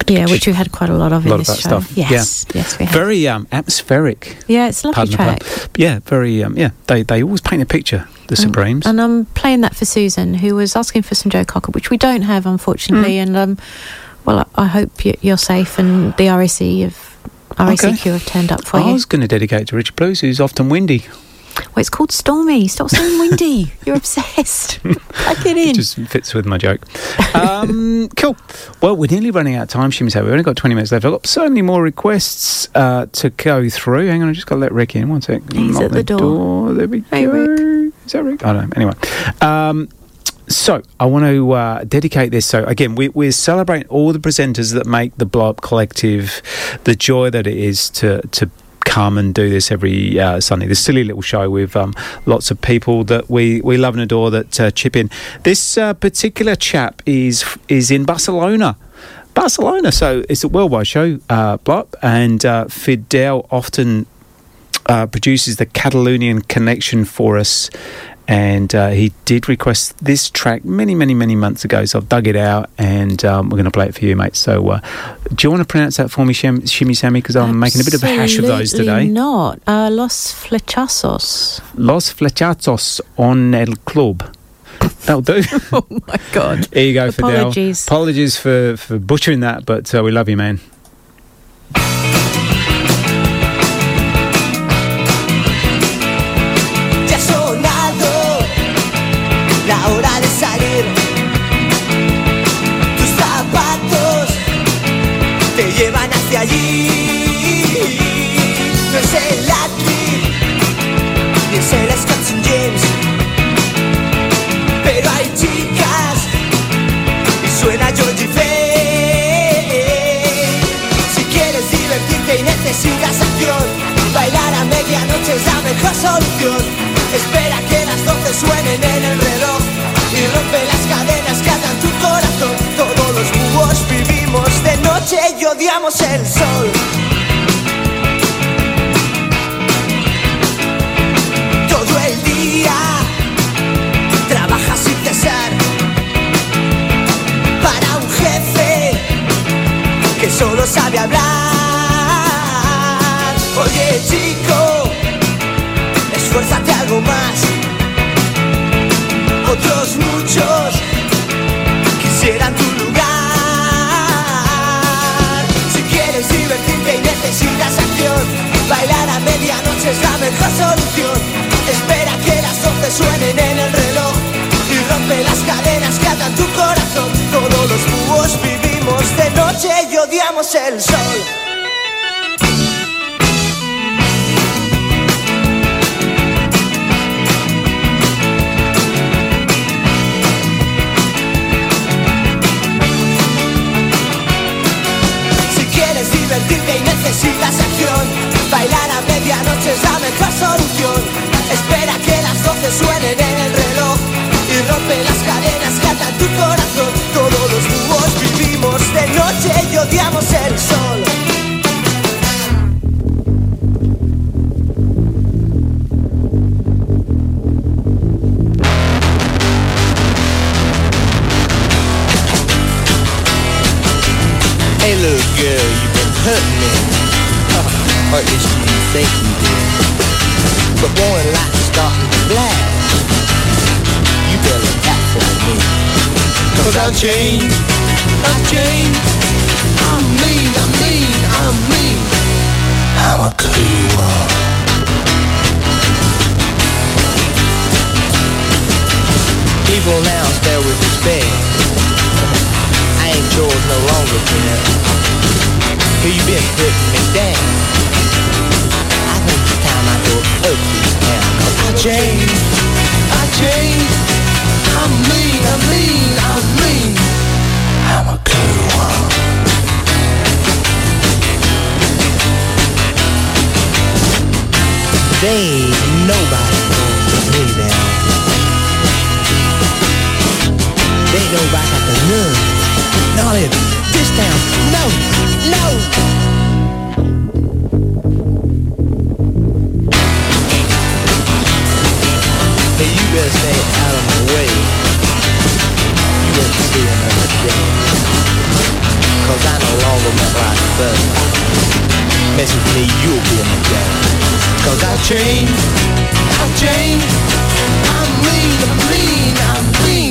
Speaker 5: Yeah, which we had quite a lot of
Speaker 6: A
Speaker 5: in
Speaker 6: lot of
Speaker 5: this
Speaker 6: that
Speaker 5: show.
Speaker 6: stuff.
Speaker 5: Yes,
Speaker 6: yeah.
Speaker 5: yes, we have.
Speaker 6: Very um, atmospheric.
Speaker 5: Yeah, it's a lovely track.
Speaker 6: Yeah, very. Um, yeah, they they always paint a picture. The Supremes.
Speaker 5: And I'm playing that for Susan, who was asking for some Joe Cocker, which we don't have, unfortunately.
Speaker 6: Mm.
Speaker 5: And um, well, I I hope you- you're safe and the RSC have RACQ have turned up for
Speaker 6: I
Speaker 5: you.
Speaker 6: I was going to dedicate it to Richard Plews, who's often windy.
Speaker 5: Well, it's called Stormy. Stop saying windy. You're obsessed. Plug it in.
Speaker 6: It just fits with my joke. Um, cool. Well, we're nearly running out of time, Shimmy. So we've only got 20 minutes left. I've got so many more requests uh, to go through. Hang on, I just got to let Rick in. One sec.
Speaker 5: He's
Speaker 6: Lock
Speaker 5: at the door.
Speaker 6: There we
Speaker 5: Hey,
Speaker 6: go.
Speaker 5: Rick.
Speaker 6: Is that Rick? I don't know. Anyway. Um, so I want to uh, dedicate this. So again, we, we're celebrating all the presenters that make the Blow Up Collective the joy that it is to to come and do this every uh, Sunday. This silly little show with um, lots of people that we, we love and adore that uh, chip in. This uh, particular chap is is in Barcelona. Barcelona, so it's a worldwide show, uh, Blow Up, and uh, Fidel often uh, produces the Catalonian connection for us. And uh, he did request this track many, many, many months ago. So I've dug it out and um, we're going to play it for you, mate. So, uh, do you want to pronounce that for me, Shim, Shimmy Sammy? Because I'm making a bit of a hash of those today.
Speaker 5: not. Uh, Los Flechazos.
Speaker 6: Los Flechazos on el club. That'll do.
Speaker 5: oh my God.
Speaker 6: Here you go, Fidel.
Speaker 5: Apologies.
Speaker 6: Apologies for, for butchering that, but uh, we love you, man.
Speaker 13: Noche y odiamos el sol. Todo el día trabajas sin cesar para un jefe que solo sabe hablar. Oye chico, esfuérzate algo más. Otros muchos solución. Espera que las 12 suenen en el reloj y rompe las cadenas que atan tu corazón. Todos los búhos vivimos de noche y odiamos el sol. Es la mejor solución. Espera que las 12 suenen en el reloj y rompe las cadenas que atan tu corazón. Todos los búhos vivimos de noche y odiamos el sol.
Speaker 3: Hey, little girl, you've been hurting me. You did. But boy, light's starting to blast, you better out for me. Cause I've changed, I've changed. I'm mean, I'm mean, I'm mean. I'm a cool one. People now stare with respect. I ain't yours no longer, Ken. Here you been putting me down. I this town. Cause I changed, I changed. I'm mean, I'm mean, I'm mean. I'm a cool one. Ain't nobody gonna me down. There ain't nobody got the nerve. Not in this town. No, no. Better stay out of my way. You won't see another day. Cause I no longer look like fun. Mess with me, you'll be in the game. Cause I've changed, I've changed. I'm mean, I'm mean, I'm mean.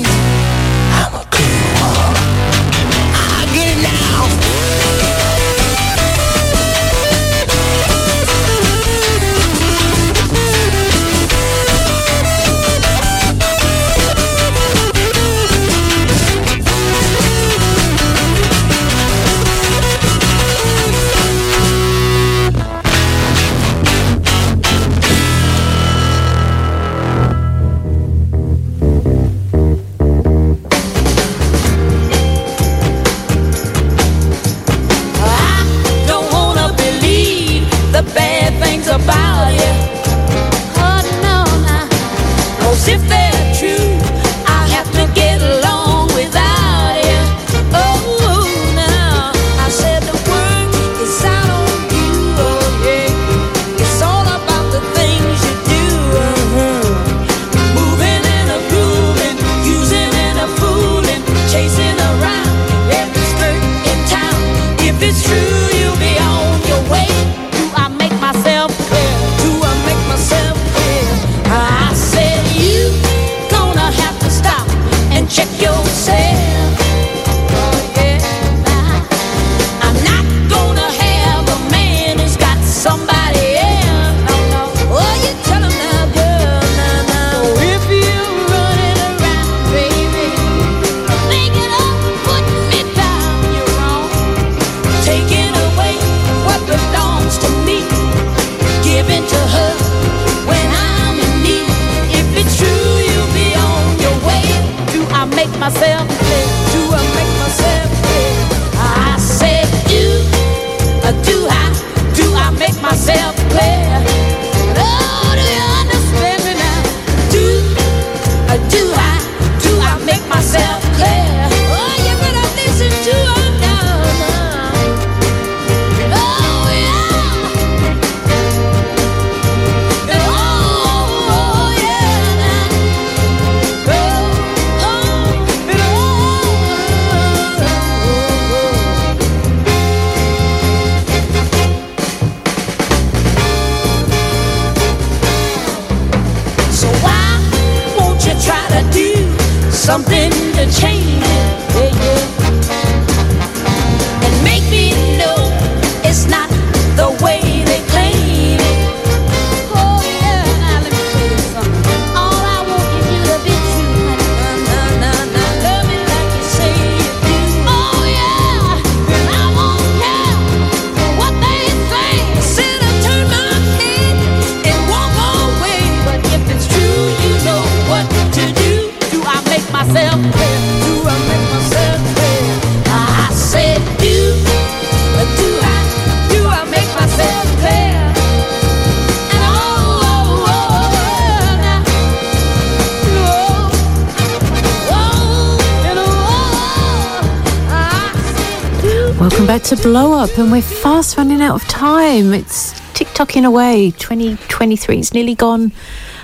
Speaker 5: Fast running out of time. It's tick tocking away. 2023 is nearly gone,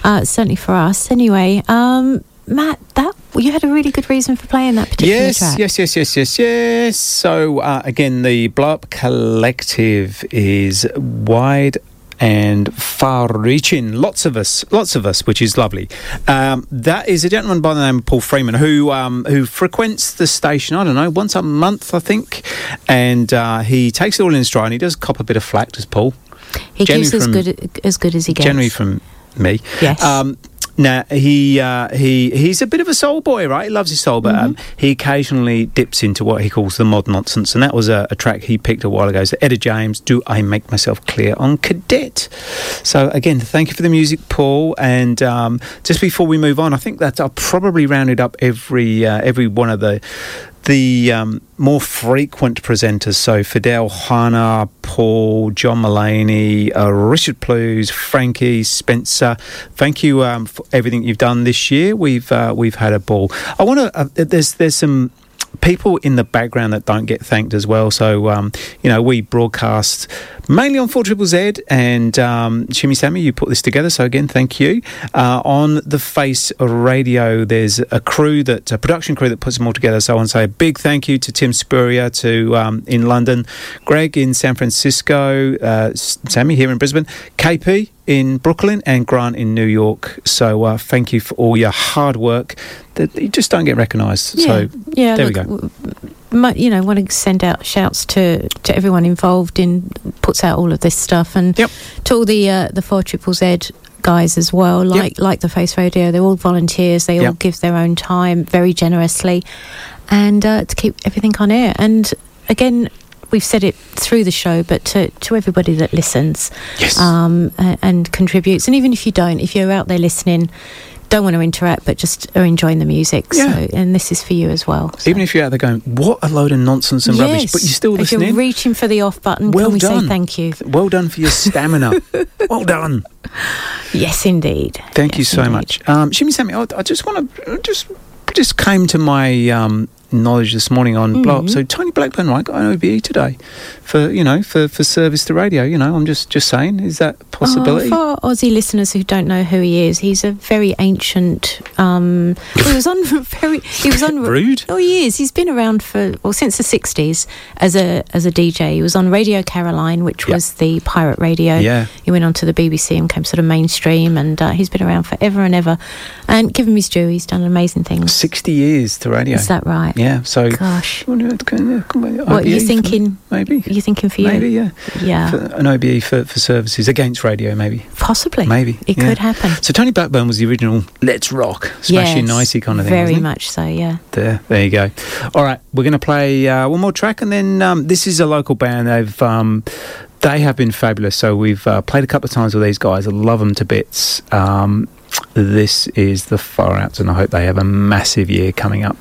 Speaker 5: uh, certainly for us. Anyway, um, Matt, that you had a really good reason for playing that particular
Speaker 6: Yes,
Speaker 5: track.
Speaker 6: yes, yes, yes, yes, yes. So uh, again, the Blow Up Collective is wide and far-reaching. Lots of us, lots of us, which is lovely. Um, that is a gentleman by the name of Paul Freeman who um, who frequents the station. I don't know, once a month, I think, and uh, he takes it all in stride. and He does cop a bit of flack, does Paul?
Speaker 5: He
Speaker 6: Generally
Speaker 5: gives as good as good as he gets.
Speaker 6: Generally from me.
Speaker 5: Yes.
Speaker 6: Um, now he uh, he he's a bit of a soul boy, right? He loves his soul, but um, he occasionally dips into what he calls the mod nonsense, and that was a, a track he picked a while ago. So Etta James, "Do I Make Myself Clear" on Cadet. So again, thank you for the music, Paul. And um, just before we move on, I think that I've probably rounded up every uh, every one of the the um, more frequent presenters, so Fidel Hanna, Paul, John Mullaney, uh, Richard Plews, Frankie, Spencer. Thank you um, for everything you've done this year. We've uh, we've had a ball. I want to. Uh, there's there's some people in the background that don't get thanked as well. So, um, you know, we broadcast mainly on 4 Triple Z and um, Shimmy Sammy, you put this together. So, again, thank you. Uh, on the Face Radio, there's a crew that, a production crew that puts them all together. So, I want to say a big thank you to Tim Spurrier to um, in London, Greg in San Francisco, uh, Sammy here in Brisbane, KP in Brooklyn and Grant in New York. So uh, thank you for all your hard work that you just don't get recognised. So
Speaker 5: yeah,
Speaker 6: there
Speaker 5: look,
Speaker 6: we go.
Speaker 5: You know, want to send out shouts to, to everyone involved in puts out all of this stuff, and to all the uh, the four triple Z guys as well. Like like the Face Radio, they're all volunteers. They all give their own time very generously, and uh, to keep everything on air. And again. We've said it through the show, but to, to everybody that listens um, a- and contributes, and even if you don't, if you're out there listening, don't want to interact, but just are enjoying the music.
Speaker 6: Yeah.
Speaker 5: So, and this is for you as well.
Speaker 6: Even if you're out there going, what a load of nonsense and rubbish, but you're still listening.
Speaker 5: If you're reaching for the off button,
Speaker 6: well
Speaker 5: can we
Speaker 6: done.
Speaker 5: say thank you?
Speaker 6: Well done for your stamina. well done.
Speaker 5: Yes, indeed.
Speaker 6: Thank you so much. Um, Shimmy Sammy, I, I just want to just just came to my um, knowledge this morning on blow up. So Tony Blackburn, right, got an OBE today for you know for, for service to radio. You know, I'm just just saying, is that a possibility?
Speaker 5: Oh, for Aussie listeners who don't know who he is, he's a very ancient. Um, he was on very. He was on.
Speaker 6: Rude.
Speaker 5: Oh, he is. He's been around for well since the '60s as a as a DJ. He was on Radio Caroline, which was the pirate radio.
Speaker 6: Yeah.
Speaker 5: He went on to the BBC and came sort of mainstream, and uh, he's been around forever and ever. And give him his due, he's done amazing things.
Speaker 6: Sixty years to radio.
Speaker 5: Is that right?
Speaker 6: Yeah. So
Speaker 5: Gosh.
Speaker 6: What
Speaker 5: are you thinking?
Speaker 6: Maybe.
Speaker 5: You're thinking for you?
Speaker 6: Maybe, yeah.
Speaker 5: Yeah.
Speaker 6: For an OBE for, for services against radio, maybe.
Speaker 5: Possibly.
Speaker 6: Maybe.
Speaker 5: It
Speaker 6: yeah.
Speaker 5: could happen.
Speaker 6: So Tony Blackburn was the original Let's Rock, smashing
Speaker 5: Yes,
Speaker 6: nicey kind of thing.
Speaker 5: Very much so, yeah.
Speaker 6: There, there you go. All right, we're going to play uh, one more track, and then um, this is a local band. They've um, they have been fabulous. So we've uh, played a couple of times with these guys. I love them to bits. Um, this is the Far Outs, and I hope they have a massive year coming up.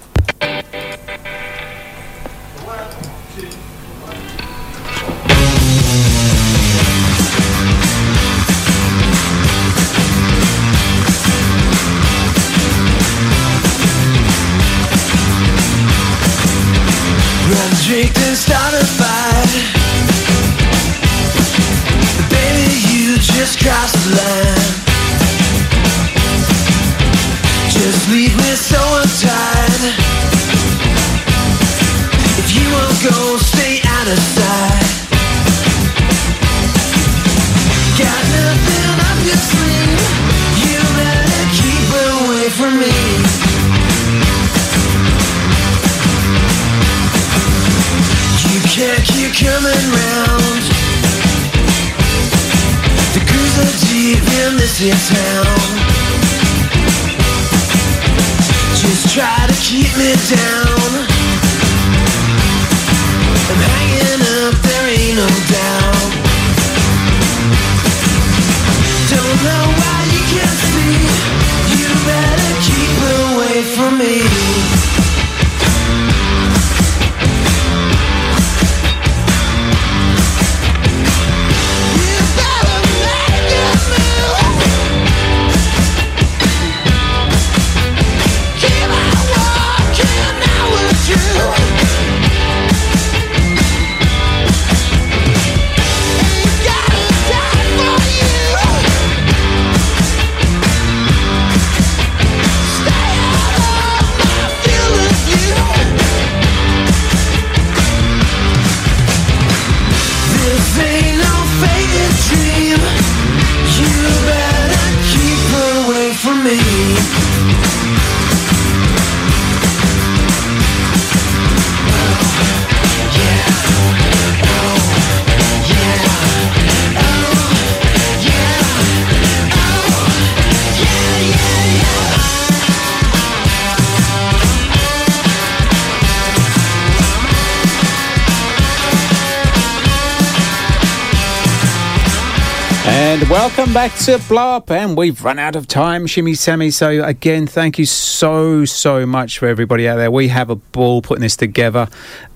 Speaker 6: Welcome back to Blow Up, and we've run out of time, Shimmy Sammy. So, again, thank you so, so much for everybody out there. We have a ball putting this together.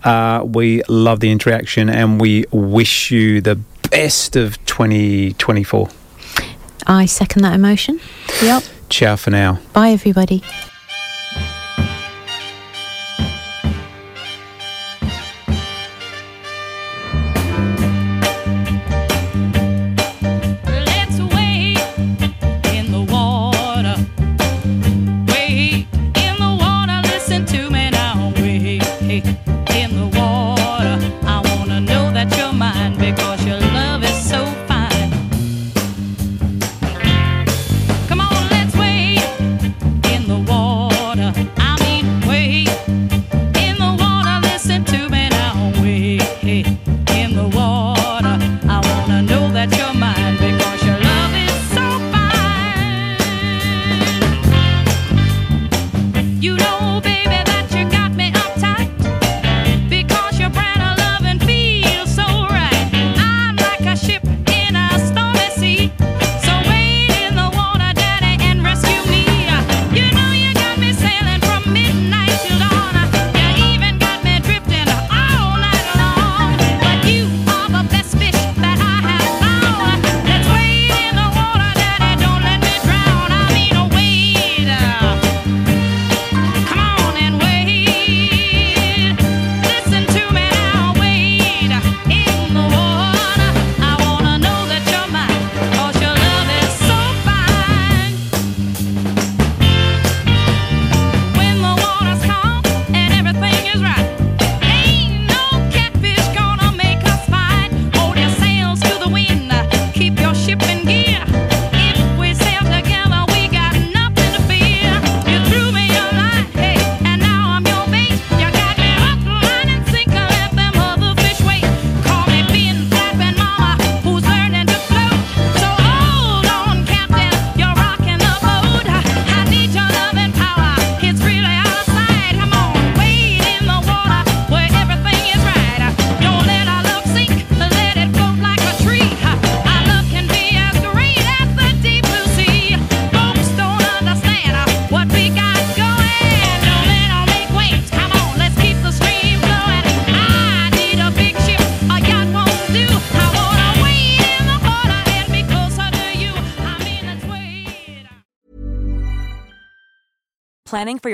Speaker 6: Uh, we love the interaction, and we wish you the best of 2024.
Speaker 14: I second that emotion. Yep.
Speaker 6: Ciao for now.
Speaker 14: Bye, everybody.